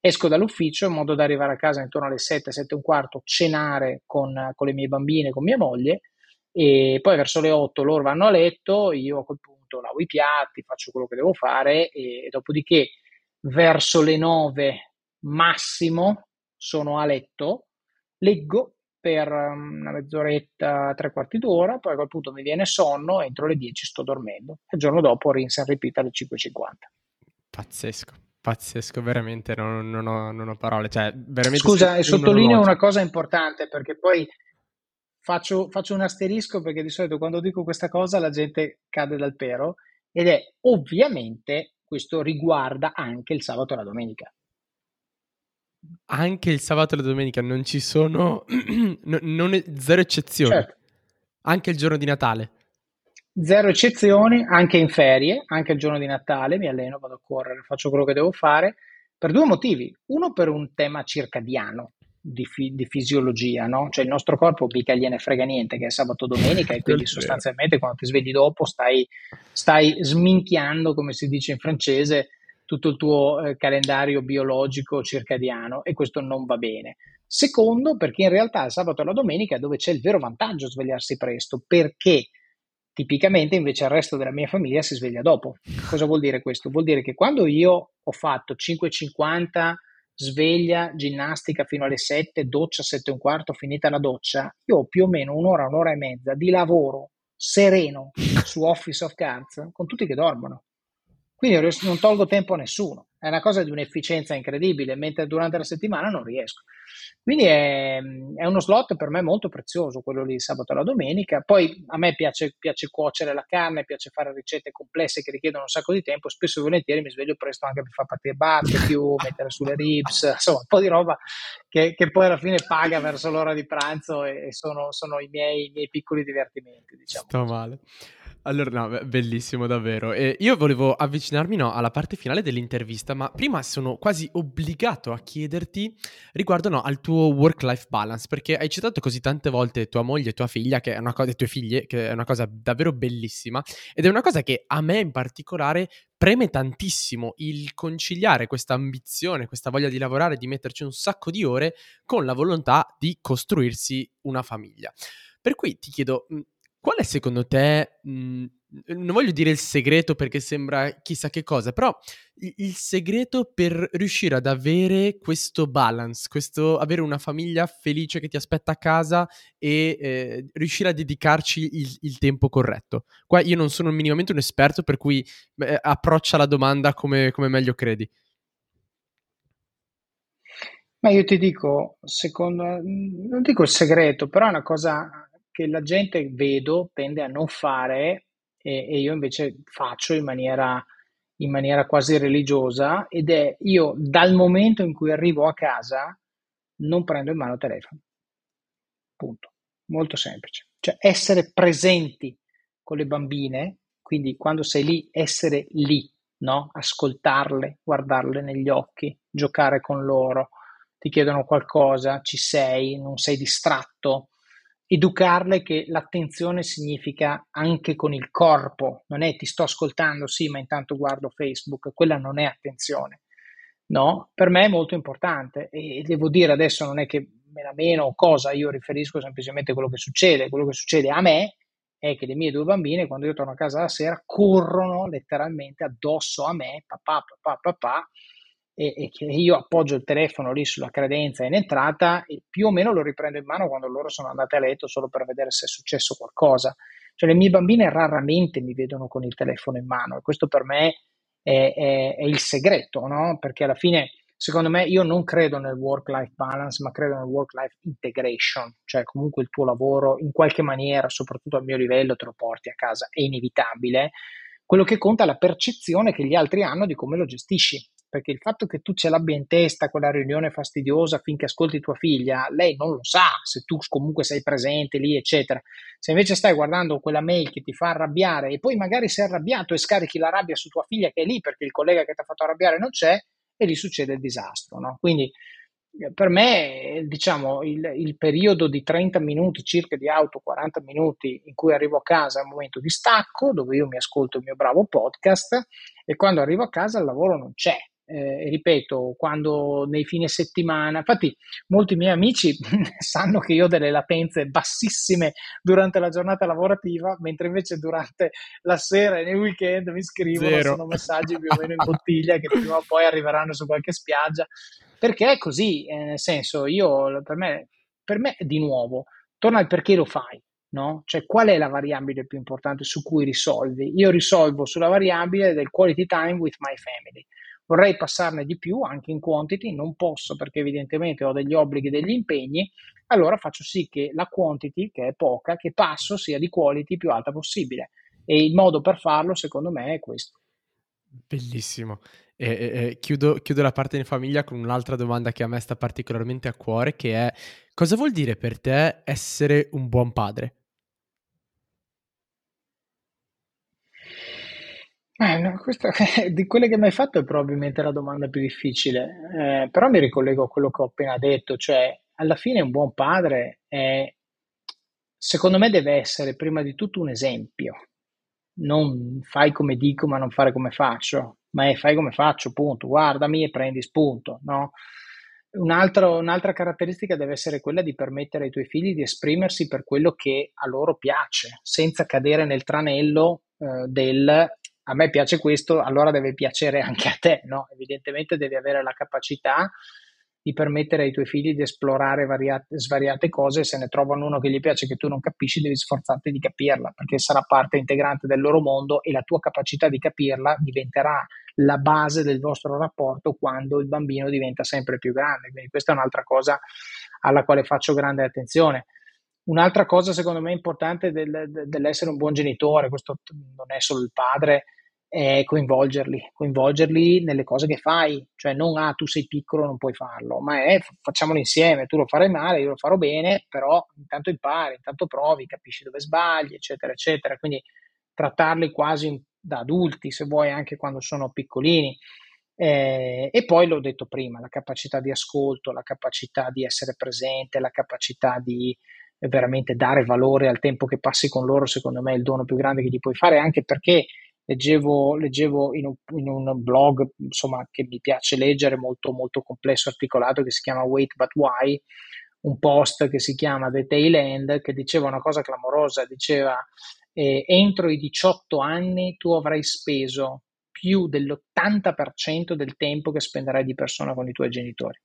esco dall'ufficio in modo da arrivare a casa intorno alle 7, 7 e un quarto, cenare con, con le mie bambine, con mia moglie e poi verso le 8 loro vanno a letto, io a quel metto, lavo i piatti, faccio quello che devo fare e, e dopodiché verso le 9 massimo sono a letto, leggo per um, una mezz'oretta, tre quarti d'ora, poi a quel punto mi viene sonno, entro le 10 sto dormendo. Il giorno dopo rinse and repeat alle 5.50. Pazzesco, pazzesco, veramente non, non, ho, non ho, parole. Cioè, Scusa, e sottolineo una cosa importante perché poi faccio, faccio, un asterisco perché di solito quando dico questa cosa la gente cade dal pero ed è ovviamente questo riguarda anche il sabato e la domenica. Anche il sabato e la domenica non ci sono no, non è, zero eccezioni. Certo. Anche il giorno di Natale. Zero eccezioni, anche in ferie, anche il giorno di Natale mi alleno, vado a correre, faccio quello che devo fare per due motivi. Uno per un tema circadiano, di, fi- di, fisiologia, no? Cioè il nostro corpo mica gliene frega niente che è sabato domenica e quindi sostanzialmente quando ti svegli dopo stai, stai sminchiando, come si dice in francese, tutto il tuo eh, calendario biologico circadiano e questo non va bene. Secondo, perché in realtà il sabato e la domenica è dove c'è il vero vantaggio svegliarsi presto, perché tipicamente invece il resto della mia famiglia si sveglia dopo. Cosa vuol dire questo? Vuol dire che quando io ho fatto 5.50 sveglia, ginnastica fino alle 7, doccia 7 e un quarto, finita la doccia, io ho più o meno un'ora, un'ora e mezza di lavoro sereno su Office of Cards con tutti che dormono. Quindi non tolgo tempo a nessuno, è una cosa di un'efficienza incredibile, mentre durante la settimana non riesco. Quindi è, è, uno slot per me molto prezioso, quello lì sabato e la domenica. Poi a me piace, piace, cuocere la carne, piace fare ricette complesse che richiedono un sacco di tempo. Spesso e volentieri mi sveglio presto anche per far partire barbecue, mettere sulle ribs, insomma, un po' di roba che, che, poi alla fine paga verso l'ora di pranzo e, e sono, sono i, miei, i, miei, piccoli divertimenti. Diciamo. Sto male. Allora, no, bellissimo davvero. E io volevo avvicinarmi no, alla parte finale dell'intervista, ma prima sono quasi obbligato a chiederti riguardo no, al tuo work-life balance, perché hai citato così tante volte tua moglie e tua figlia, che è una cosa, tue figlie, che è una cosa davvero bellissima, ed è una cosa che a me in particolare preme tantissimo il conciliare questa ambizione, questa voglia di lavorare, di metterci un sacco di ore con la volontà di costruirsi una famiglia. Per cui ti chiedo, Qual è secondo te, mhmm, non voglio dire il segreto perché sembra chissà che cosa, però il segreto per riuscire ad avere questo balance, questo avere una famiglia felice che ti aspetta a casa e eh, riuscire a dedicarci il, il, tempo corretto. Qua io non sono minimamente un esperto, per cui eh, approccia la domanda come, come meglio credi. Ma io ti dico, secondo, non dico il segreto, però è una cosa che la gente vedo tende a non fare e, e io invece faccio in maniera, in maniera quasi religiosa ed è io dal momento in cui arrivo a casa non prendo in mano il telefono. Punto. Molto semplice. Cioè essere presenti con le bambine, quindi quando sei lì, essere lì, no? Ascoltarle, guardarle negli occhi, giocare con loro, ti chiedono qualcosa, ci sei, non sei distratto, educarle che l'attenzione significa anche con il corpo, non è ti sto ascoltando, sì, ma intanto guardo Facebook, quella non è attenzione. No, per me è molto importante e devo dire adesso non è che me la meno o cosa, io riferisco semplicemente quello che succede. Quello che succede a me è che le mie due bambine, quando io torno a casa la sera, corrono letteralmente addosso a me, papà, papà, papà, e, che io appoggio il telefono lì sulla credenza in entrata e più o meno lo riprendo in mano quando loro sono andate a letto solo per vedere se è successo qualcosa. Cioè le mie bambine raramente mi vedono con il telefono in mano e questo per me è, è, è il segreto, no? Perché alla fine, secondo me, io non credo nel work-life balance, ma credo nel work-life integration, cioè comunque il tuo lavoro in qualche maniera, soprattutto al mio livello, te lo porti a casa, è inevitabile quello che conta è la percezione che gli altri hanno di come lo gestisci perché il fatto che tu ce l'abbia in testa quella riunione fastidiosa finché ascolti tua figlia, lei non lo sa se tu comunque sei presente lì, eccetera. Se invece stai guardando quella mail che ti fa arrabbiare e poi magari sei arrabbiato e scarichi la rabbia su tua figlia che è lì perché il collega che ti ha fatto arrabbiare non c'è, e lì succede il disastro. No? Quindi eh, per me, diciamo, il, il, periodo di 30 minuti circa di auto, 40 minuti in cui arrivo a casa è un momento di stacco dove io mi ascolto il mio bravo podcast e quando arrivo a casa il lavoro non c'è, eh, ripeto, quando nei fine settimana, infatti molti miei amici sanno che io ho delle latenze bassissime durante la giornata lavorativa, mentre invece durante la sera e nei weekend mi scrivono, Zero. sono messaggi più o meno in bottiglia che prima o poi arriveranno su qualche spiaggia, perché è così, eh, nel senso, io, per me, per me di nuovo, torna al perché lo fai. No? Cioè, qual è la variabile più importante su cui risolvi? Io risolvo sulla variabile del quality time with my family vorrei passarne di più anche in quantity, non posso perché evidentemente ho degli obblighi e degli impegni, allora faccio sì che la quantity, che è poca, che passo sia di quality più alta possibile. E il modo per farlo, secondo me, è questo. Bellissimo. E, e, chiudo, chiudo, la parte in famiglia con un'altra domanda che a me sta particolarmente a cuore, che è cosa vuol dire per te essere un buon padre? Eh, no, questa, di quelle che mi hai fatto è probabilmente la domanda più difficile, eh, però mi ricollego a quello che ho appena detto, cioè alla fine un buon padre è, secondo me deve essere prima di tutto un esempio, non fai come dico ma non fare come faccio, ma è fai come faccio, punto, guardami e prendi spunto, no? Un altro, un'altra caratteristica deve essere quella di permettere ai tuoi figli di esprimersi per quello che a loro piace, senza cadere nel tranello eh, del a me piace questo, allora deve piacere anche a te, no? Evidentemente devi avere la capacità di permettere ai tuoi figli di esplorare variate, svariate cose, se ne trovano uno che gli piace che tu non capisci, devi sforzarti di capirla, perché sarà parte integrante del loro mondo e la tua capacità di capirla diventerà la base del vostro rapporto quando il bambino diventa sempre più grande. Quindi questa è un'altra cosa alla quale faccio grande attenzione. Un'altra cosa secondo me importante del, dell'essere un buon genitore, questo non è solo il padre, è coinvolgerli, coinvolgerli nelle cose che fai, cioè non ah tu sei piccolo non puoi farlo, ma è facciamolo insieme, tu lo farai male, io lo farò bene, però intanto impari, intanto provi, capisci dove sbagli, eccetera, eccetera, quindi trattarli quasi da adulti, se vuoi, anche quando sono piccolini. Eh, e poi l'ho detto prima, la capacità di ascolto, la capacità di essere presente, la capacità di veramente dare valore al tempo che passi con loro, secondo me è il dono più grande che gli puoi fare, anche perché leggevo, leggevo in, un, in, un, blog insomma, che mi piace leggere, molto, molto complesso, articolato, che si chiama Wait But Why, un post che si chiama The Tail End, che diceva una cosa clamorosa, diceva eh, entro i 18 anni tu avrai speso più dell'80% del tempo che spenderai di persona con i tuoi genitori.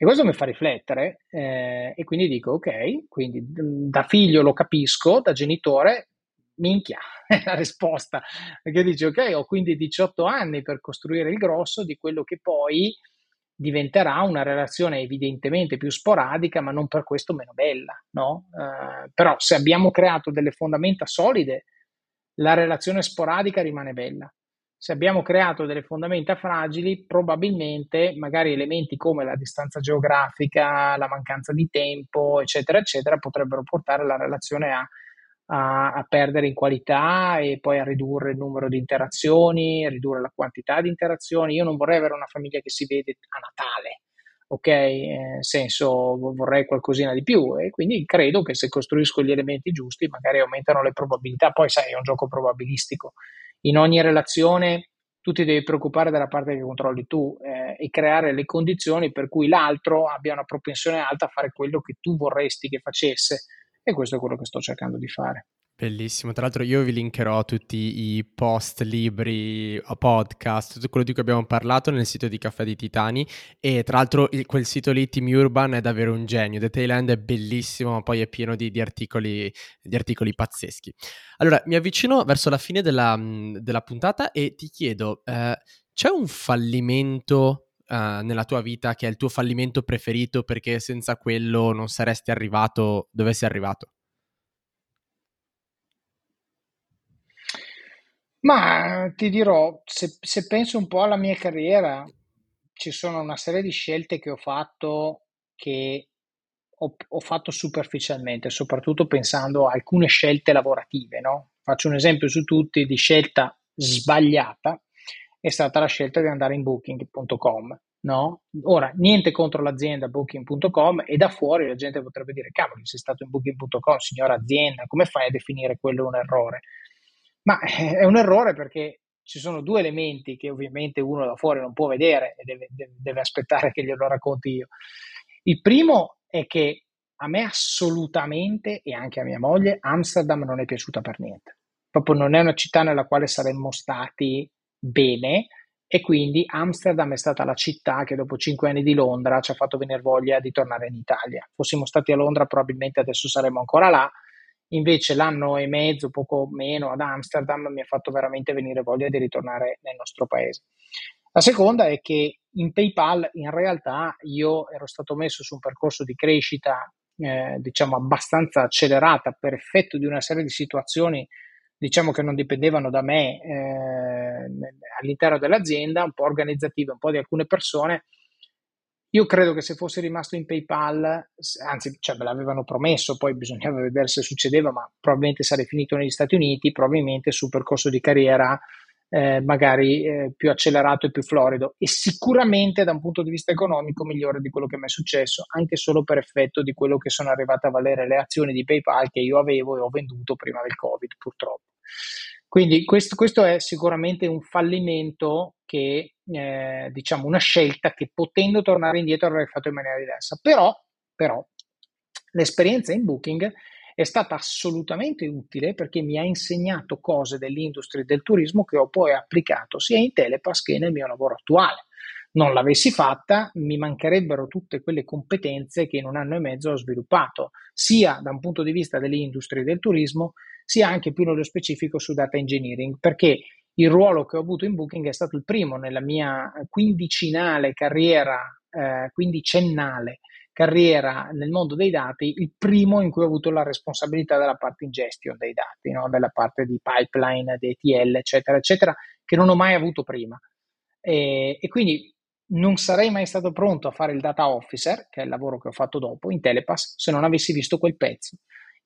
E questo mi fa riflettere eh, e quindi dico, ok, quindi da figlio lo capisco, da genitore, minchia, è la risposta, perché dici, ok, ho quindi 18 anni per costruire il grosso di quello che poi diventerà una relazione evidentemente più sporadica, ma non per questo meno bella, no? Uh, però se abbiamo creato delle fondamenta solide, la relazione sporadica rimane bella se abbiamo creato delle fondamenta fragili, probabilmente magari elementi come la distanza geografica, la mancanza di tempo, eccetera, eccetera, potrebbero portare la relazione a, a, a perdere in qualità e poi a ridurre il numero di interazioni, a ridurre la quantità di interazioni. Io non vorrei avere una famiglia che si vede a Natale, ok? Nel senso vorrei qualcosina di più e quindi credo che se costruisco gli elementi giusti magari aumentano le probabilità. Poi sai, è un gioco probabilistico in ogni relazione tu ti devi preoccupare della parte che controlli tu eh, e creare le condizioni per cui l'altro abbia una propensione alta a fare quello che tu vorresti che facesse e questo è quello che sto cercando di fare. Bellissimo, tra l'altro io vi linkerò tutti i post, libri, podcast, tutto quello di cui abbiamo parlato nel sito di Caffè di Titani e tra l'altro quel sito lì, Team Urban, è davvero un genio, The Thailand è bellissimo ma poi è pieno di, di, articoli, di articoli, pazzeschi. Allora mi avvicino verso la fine della, della puntata e ti chiedo, eh, c'è un fallimento Uh, nella tua vita che è il tuo fallimento preferito perché senza quello non saresti arrivato dove sei arrivato? Ma ti dirò, se, se penso un po' alla mia carriera, ci sono una serie di scelte che ho fatto che ho, ho fatto superficialmente, soprattutto pensando a alcune scelte lavorative, no? Faccio un esempio su tutti di scelta sbagliata, è stata la scelta di andare in booking.com. No? Ora, niente contro l'azienda booking.com e da fuori la gente potrebbe dire, cavolo, sei stato in booking.com, signora azienda, come fai a definire quello un errore? Ma è un errore perché ci sono due elementi che ovviamente uno da fuori non può vedere e deve, deve, deve aspettare che glielo racconti io. Il primo è che a me assolutamente e anche a mia moglie Amsterdam non è piaciuta per niente. Proprio non è una città nella quale saremmo stati bene e quindi Amsterdam è stata la città che dopo cinque anni di Londra ci ha fatto venire voglia di tornare in Italia. Fossimo stati a Londra probabilmente adesso saremmo ancora là, invece l'anno e mezzo, poco meno ad Amsterdam mi ha fatto veramente venire voglia di ritornare nel nostro paese. La seconda è che in PayPal in realtà io ero stato messo su un percorso di crescita eh, diciamo abbastanza accelerata per effetto di una serie di situazioni diciamo che non dipendevano da me eh, all'interno dell'azienda, un po' organizzative, un po' di alcune persone. Io credo che se fossi rimasto in PayPal, anzi, cioè, me l'avevano promesso, poi bisognava vedere se succedeva, ma probabilmente sarei finito negli Stati Uniti, probabilmente sul percorso di carriera eh, magari eh, più accelerato e più florido e sicuramente da un punto di vista economico migliore di quello che mi è successo, anche solo per effetto di quello che sono arrivate a valere le azioni di PayPal che io avevo e ho venduto prima del Covid, purtroppo. Quindi questo, questo è sicuramente un fallimento che, eh, diciamo, una scelta che potendo tornare indietro avrei fatto in maniera diversa. Però, però l'esperienza in Booking è stata assolutamente utile perché mi ha insegnato cose dell'industria del turismo che ho poi applicato sia in Telepass che nel mio lavoro attuale. Non l'avessi fatta, mi mancherebbero tutte quelle competenze che in un anno e mezzo ho sviluppato, sia da un punto di vista delle industrie del turismo, sia anche più nello specifico su data engineering, perché il ruolo che ho avuto in Booking è stato il primo nella mia quindicinale carriera, eh, quindicennale carriera nel mondo dei dati, il primo in cui ho avuto la responsabilità della parte ingestion dei dati, no? della parte di pipeline, di ETL, eccetera, eccetera, che non ho mai avuto prima. E, e, quindi non sarei mai stato pronto a fare il data officer, che è il lavoro che ho fatto dopo in Telepass, se non avessi visto quel pezzo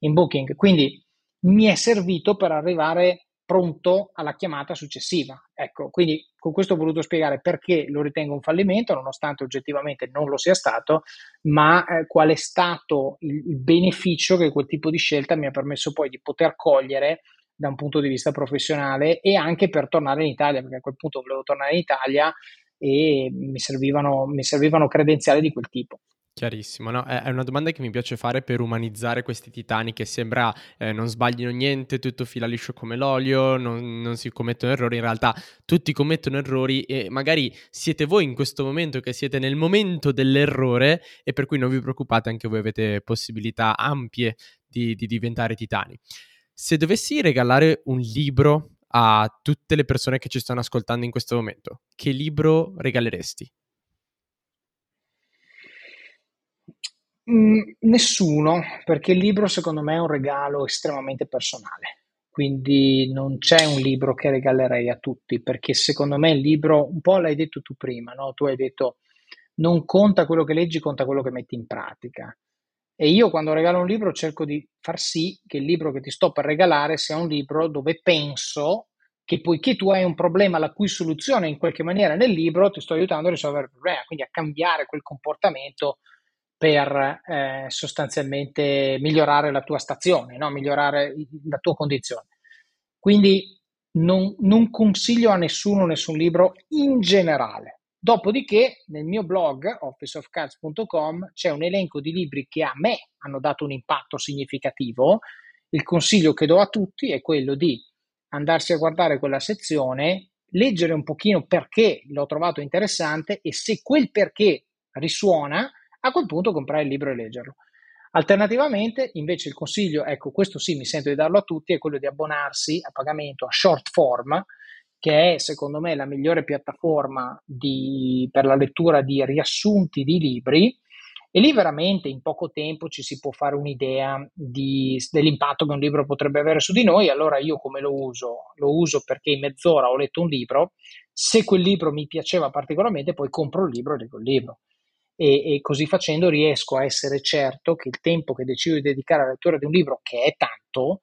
in Booking. Quindi mi è servito per arrivare pronto alla chiamata successiva. Ecco, quindi con questo ho voluto spiegare perché lo ritengo un fallimento, nonostante oggettivamente non lo sia stato, ma eh, qual è stato il, beneficio che quel tipo di scelta mi ha permesso poi di poter cogliere da un punto di vista professionale e anche per tornare in Italia, perché a quel punto volevo tornare in Italia e mi servivano, mi servivano credenziali di quel tipo. Chiarissimo, no? È una domanda che mi piace fare per umanizzare questi titani che sembra eh, non sbaglino niente, tutto fila liscio come l'olio, non, non, si commettono errori, in realtà tutti commettono errori e magari siete voi in questo momento che siete nel momento dell'errore e per cui non vi preoccupate, anche voi avete possibilità ampie di, di diventare titani. Se dovessi regalare un libro a tutte le persone che ci stanno ascoltando in questo momento, che libro regaleresti? Mm, nessuno, perché il libro secondo me è un regalo estremamente personale. Quindi non c'è un libro che regalerei a tutti, perché secondo me il libro, un po' l'hai detto tu prima, no? Tu hai detto non conta quello che leggi, conta quello che metti in pratica. E io quando regalo un libro cerco di far sì che il libro che ti sto per regalare sia un libro dove penso che poiché tu hai un problema la cui soluzione in qualche maniera nel libro ti sto aiutando a risolvere il problema, quindi a cambiare quel comportamento per eh, sostanzialmente migliorare la tua stazione, no? migliorare la tua condizione. Quindi non, non, consiglio a nessuno nessun libro in generale. Dopodiché nel mio blog officeofcards.com c'è un elenco di libri che a me hanno dato un impatto significativo. Il consiglio che do a tutti è quello di andarsi a guardare quella sezione, leggere un pochino perché l'ho trovato interessante e se quel perché risuona, a quel punto comprare il libro e leggerlo. Alternativamente, invece, il consiglio, ecco, questo sì, mi sento di darlo a tutti, è quello di abbonarsi a pagamento a short form, che è secondo me la migliore piattaforma di, per la lettura di riassunti di libri E lì veramente in poco tempo ci si può fare un'idea di, dell'impatto che un libro potrebbe avere su di noi. Allora io come lo uso? Lo uso perché in mezz'ora ho letto un libro, se quel libro mi piaceva particolarmente poi compro il libro e leggo il libro. E, e, così facendo riesco a essere certo che il tempo che decido di dedicare alla lettura di un libro, che è tanto,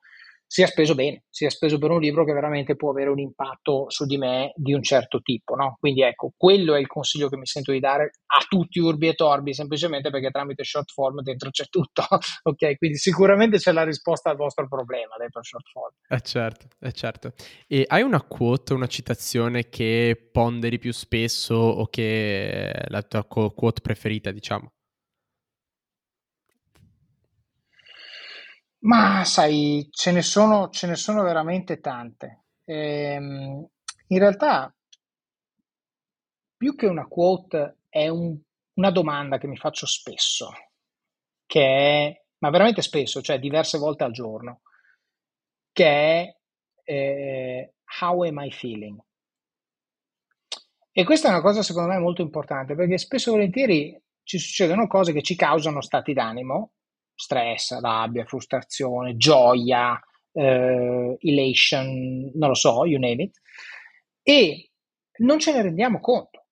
sia speso bene, sia speso per un libro che veramente può avere un impatto su di me di un certo tipo. No? Quindi ecco, quello è il consiglio che mi sento di dare a tutti urbi e torbi, semplicemente perché tramite short form dentro c'è tutto. ok, quindi sicuramente c'è la risposta al vostro problema dentro short form. Eh certo, eh certo. E hai una quote, una citazione che ponderi più spesso o che è la tua quote preferita, diciamo? Ma sai, ce ne sono, ce ne sono veramente tante. Ehm, in realtà, più che una quote, è un- una domanda che mi faccio spesso, che è, ma veramente spesso, cioè diverse volte al giorno, che è eh, How am I feeling? E questa è una cosa secondo me molto importante perché spesso e volentieri ci succedono cose che ci causano stati d'animo stress, rabbia, frustrazione, gioia, eh, elation, non lo so, you name it, e non ce ne rendiamo conto.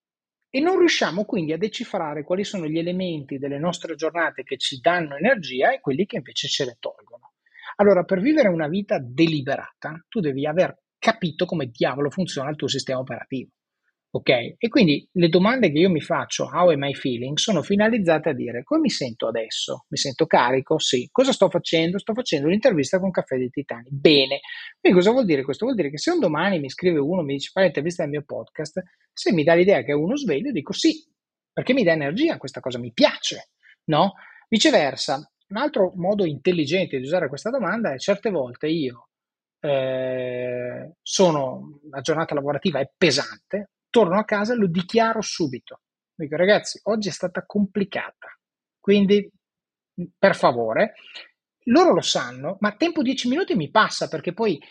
E non riusciamo quindi a decifrare quali sono gli elementi delle nostre giornate che ci danno energia e quelli che invece ce le tolgono. Allora, per vivere una vita deliberata, tu devi aver capito come diavolo funziona il tuo sistema operativo. Ok? E quindi le domande che io mi faccio, how am I feeling, sono finalizzate a dire come mi sento adesso? Mi sento carico? Sì. Cosa sto facendo? Sto facendo un'intervista con Caffè dei Titani. Bene. Quindi cosa vuol dire questo? Vuol dire che se un domani mi scrive uno, mi dice fai l'intervista del mio podcast, se mi dà l'idea che è uno sveglio, dico sì, perché mi dà energia, questa cosa mi piace, no? Viceversa, un altro modo intelligente di usare questa domanda è certe volte io eh, sono, la giornata lavorativa è pesante, torno a casa lo dichiaro subito. Dico, ragazzi, oggi è stata complicata, quindi per favore, loro lo sanno, ma tempo 10 minuti mi passa perché poi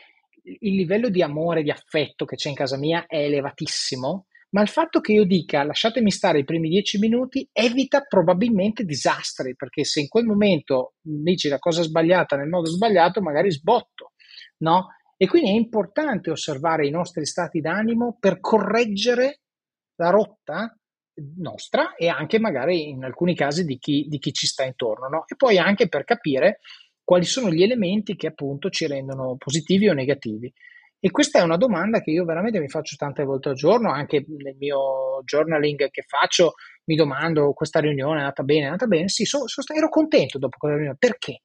il livello di amore, di affetto che c'è in casa mia è elevatissimo, ma il fatto che io dica lasciatemi stare i primi 10 minuti evita probabilmente disastri, perché se in quel momento dici la cosa sbagliata nel modo sbagliato, magari sbotto, no? E quindi è importante osservare i nostri stati d'animo per correggere la rotta nostra e anche magari in alcuni casi di chi, di chi ci sta intorno, no? E poi anche per capire quali sono gli elementi che appunto ci rendono positivi o negativi. E questa è una domanda che io veramente mi faccio tante volte al giorno, anche nel mio journaling che faccio, mi domando questa riunione è andata bene, è andata bene, sì, so, so, ero contento dopo quella riunione, perché?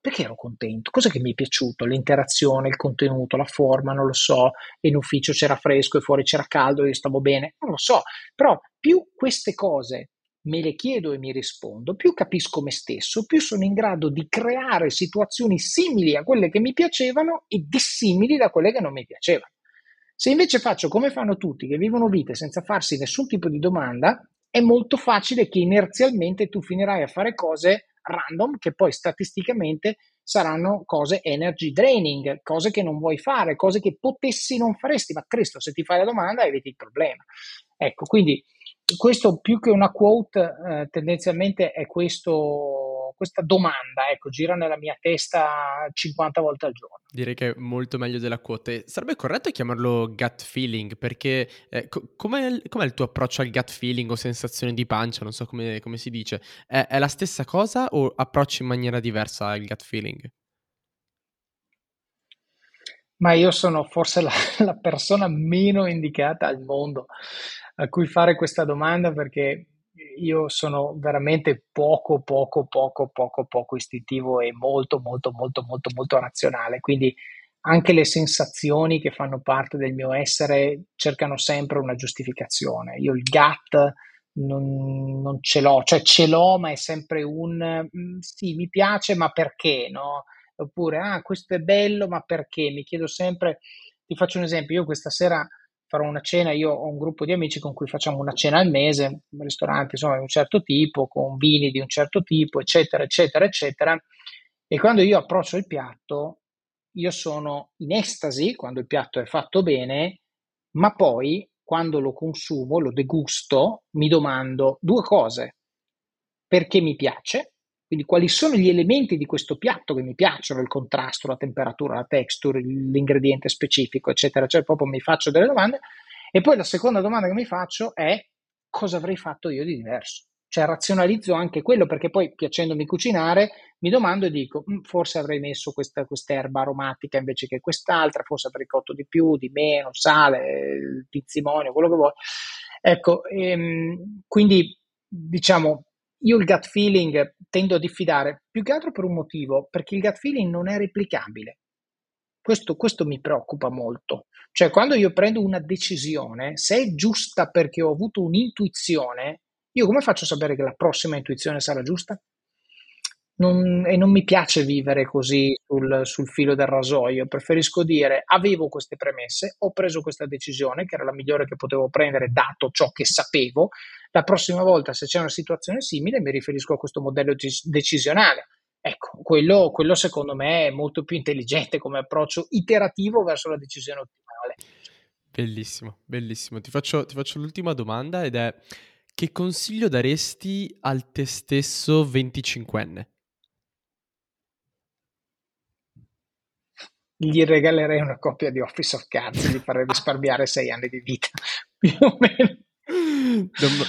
Perché ero contento? Cosa che mi è piaciuto? L'interazione, il contenuto, la forma, non lo so. In ufficio c'era fresco e fuori c'era caldo, io stavo bene, non lo so. Però più queste cose me le chiedo e mi rispondo, più capisco me stesso, più sono in grado di creare situazioni simili a quelle che mi piacevano e dissimili da quelle che non mi piacevano. Se invece faccio come fanno tutti, che vivono vite senza farsi nessun tipo di domanda, è molto facile che inerzialmente tu finirai a fare cose random che poi statisticamente saranno cose energy draining, cose che non vuoi fare, cose che potessi non faresti, ma Cristo, se ti fai la domanda eviti il problema. Ecco, quindi questo più che una quote, eh, tendenzialmente è questo, questa domanda, ecco, gira nella mia testa 50 volte al giorno. Direi che è molto meglio della quote. Sarebbe corretto chiamarlo gut feeling, perché eh, co- com'è, com'è, il tuo approccio al gut feeling o sensazione di pancia, non so come, come si dice, è, è la stessa cosa o approcci in maniera diversa al gut feeling? Ma io sono forse la, la persona meno indicata al mondo a cui fare questa domanda perché io sono veramente poco, poco, poco, poco, poco istintivo e molto, molto, molto, molto, molto razionale. Quindi anche le sensazioni che fanno parte del mio essere cercano sempre una giustificazione. Io il gut non, non ce l'ho, cioè ce l'ho, ma è sempre un mm, sì, mi piace, ma perché? No? Oppure, ah, questo è bello, ma perché? Mi chiedo sempre, ti faccio un esempio, io questa sera farò una cena, io ho un gruppo di amici con cui facciamo una cena al mese, un ristorante insomma di un certo tipo, con vini di un certo tipo, eccetera, eccetera, eccetera. E quando io approccio il piatto, io sono in estasi quando il piatto è fatto bene, ma poi quando lo consumo, lo degusto, mi domando due cose. perché mi piace, quindi quali sono gli elementi di questo piatto che mi piacciono, il contrasto, la temperatura, la texture, l'ingrediente specifico, eccetera, cioè proprio mi faccio delle domande. E poi la seconda domanda che mi faccio è cosa avrei fatto io di diverso? Cioè razionalizzo anche quello perché poi piacendomi cucinare mi domando e dico mm, forse avrei messo questa erba aromatica invece che quest'altra, forse avrei cotto di più, di meno, sale, pizzimonio, quello che vuoi. Ecco, ehm, quindi diciamo io il gut feeling tendo a diffidare più che altro per un motivo, perché il gut feeling non è replicabile. Questo, questo, mi preoccupa molto. Cioè, quando io prendo una decisione, se è giusta perché ho avuto un'intuizione, io come faccio a sapere che la prossima intuizione sarà giusta? Non, e non mi piace vivere così sul, sul, filo del rasoio. Preferisco dire avevo queste premesse, ho preso questa decisione che era la migliore che potevo prendere dato ciò che sapevo. La prossima volta, se c'è una situazione simile, mi riferisco a questo modello decisionale. Ecco, quello, quello secondo me è molto più intelligente come approccio iterativo verso la decisione ottimale. Bellissimo, bellissimo. Ti faccio, ti faccio l'ultima domanda ed è che consiglio daresti al te stesso 25enne? Gli regalerei una copia di Office of Cards, gli farei risparmiare sei anni di vita, più o meno.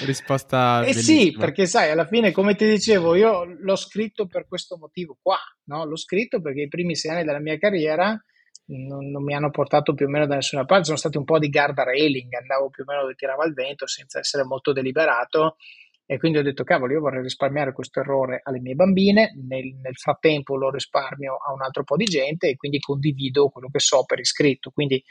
Risposta eh sì, perché sai, alla fine, come ti dicevo, io l'ho scritto per questo motivo qua, no? L'ho scritto perché i primi sei anni della mia carriera non, non, mi hanno portato più o meno da nessuna parte, sono stati un po' di guardrailing, andavo più o meno dove tirava il vento senza essere molto deliberato e quindi ho detto, cavolo, io vorrei risparmiare questo errore alle mie bambine, nel, nel, frattempo lo risparmio a un altro po' di gente e quindi condivido quello che so per iscritto. Quindi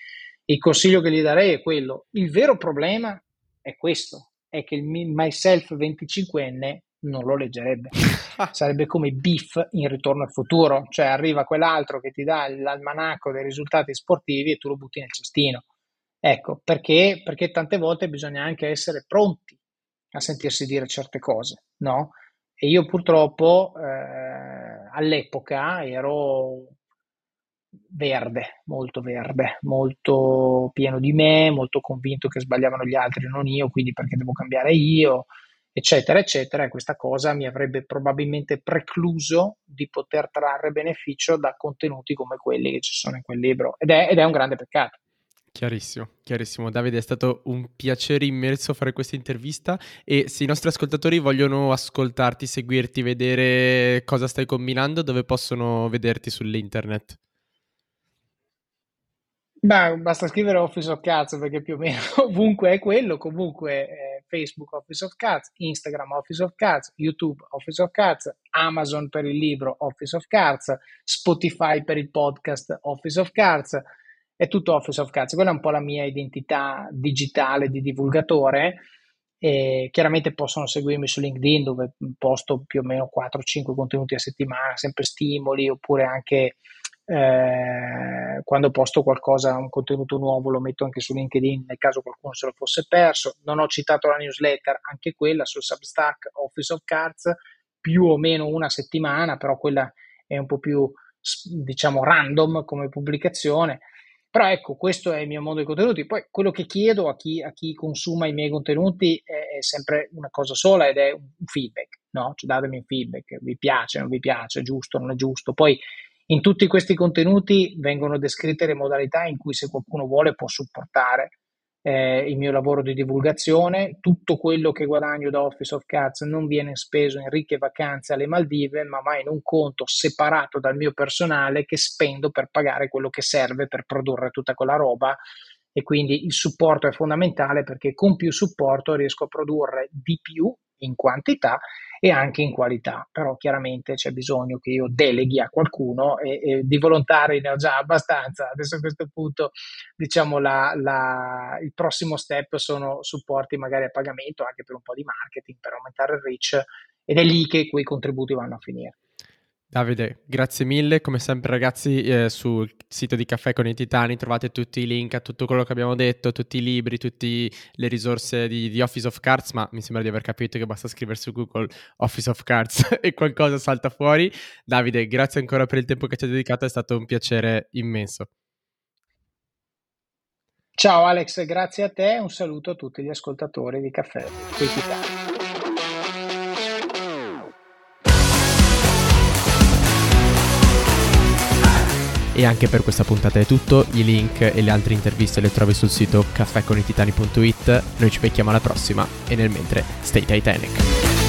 il consiglio che gli darei è quello. Il vero problema è questo, è che il myself 25enne non lo leggerebbe. Sarebbe come Biff in ritorno al futuro, cioè arriva quell'altro che ti dà l'almanacco dei risultati sportivi e tu lo butti nel cestino. Ecco, perché? Perché tante volte bisogna anche essere pronti a sentirsi dire certe cose, no? E io purtroppo eh, all'epoca ero verde, molto verde, molto pieno di me, molto convinto che sbagliavano gli altri, non io, quindi perché devo cambiare io, eccetera, eccetera. E questa cosa mi avrebbe probabilmente precluso di poter trarre beneficio da contenuti come quelli che ci sono in quel libro. Ed è, ed è un grande peccato. Chiarissimo, chiarissimo. Davide, è stato un piacere immenso fare questa intervista e se i nostri ascoltatori vogliono ascoltarti, seguirti, vedere cosa stai combinando, dove possono vederti sull'internet? Beh, basta scrivere Office of Cats perché più o meno ovunque è quello, comunque eh, Facebook Office of Cats, Instagram Office of Cats, YouTube Office of Cats, Amazon per il libro Office of Cards, Spotify per il podcast Office of Cards è tutto Office of Cards. Quella è un po' la mia identità digitale di divulgatore. E chiaramente possono seguirmi su LinkedIn dove posto più o meno 4-5 contenuti a settimana, sempre stimoli, oppure anche eh, quando posto qualcosa, un contenuto nuovo, lo metto anche su LinkedIn nel caso qualcuno se lo fosse perso. Non ho citato la newsletter, anche quella sul Substack Office of Cards, più o meno una settimana, però quella è un po' più diciamo random come pubblicazione. Però ecco, questo è il mio modo di contenuti. Poi quello che chiedo a chi, a chi consuma i miei contenuti è, è, sempre una cosa sola ed è un feedback, no? Cioè datemi un feedback, vi piace, non vi piace, giusto, non è giusto. Poi in tutti questi contenuti vengono descritte le modalità in cui se qualcuno vuole può supportare eh, il mio lavoro di divulgazione, tutto quello che guadagno da Office of Cats non viene speso in ricche vacanze alle Maldive, ma va in un conto separato dal mio personale che spendo per pagare quello che serve per produrre tutta quella roba. E quindi il supporto è fondamentale perché con più supporto riesco a produrre di più in quantità e anche in qualità, però chiaramente c'è bisogno che io deleghi a qualcuno e, e di volontari ne ho già abbastanza. Adesso a questo punto diciamo la, la, il prossimo step sono supporti magari a pagamento anche per un po' di marketing, per aumentare il reach ed è lì che quei contributi vanno a finire. Davide, grazie mille. Come sempre, ragazzi, eh, sul sito di Caffè con i Titani trovate tutti i link a tutto quello che abbiamo detto, tutti i libri, tutte le risorse di, di, Office of Cards. Ma mi sembra di aver capito che basta scrivere su Google Office of Cards e qualcosa salta fuori. Davide, grazie ancora per il tempo che ci hai dedicato, è stato un piacere immenso. Ciao Alex, grazie a te un saluto a tutti gli ascoltatori di Caffè con i Titani. E anche per questa puntata è tutto, i link e le altre interviste le trovi sul sito caffèconititani.it. Noi ci becchiamo alla prossima e nel mentre stay Titanic.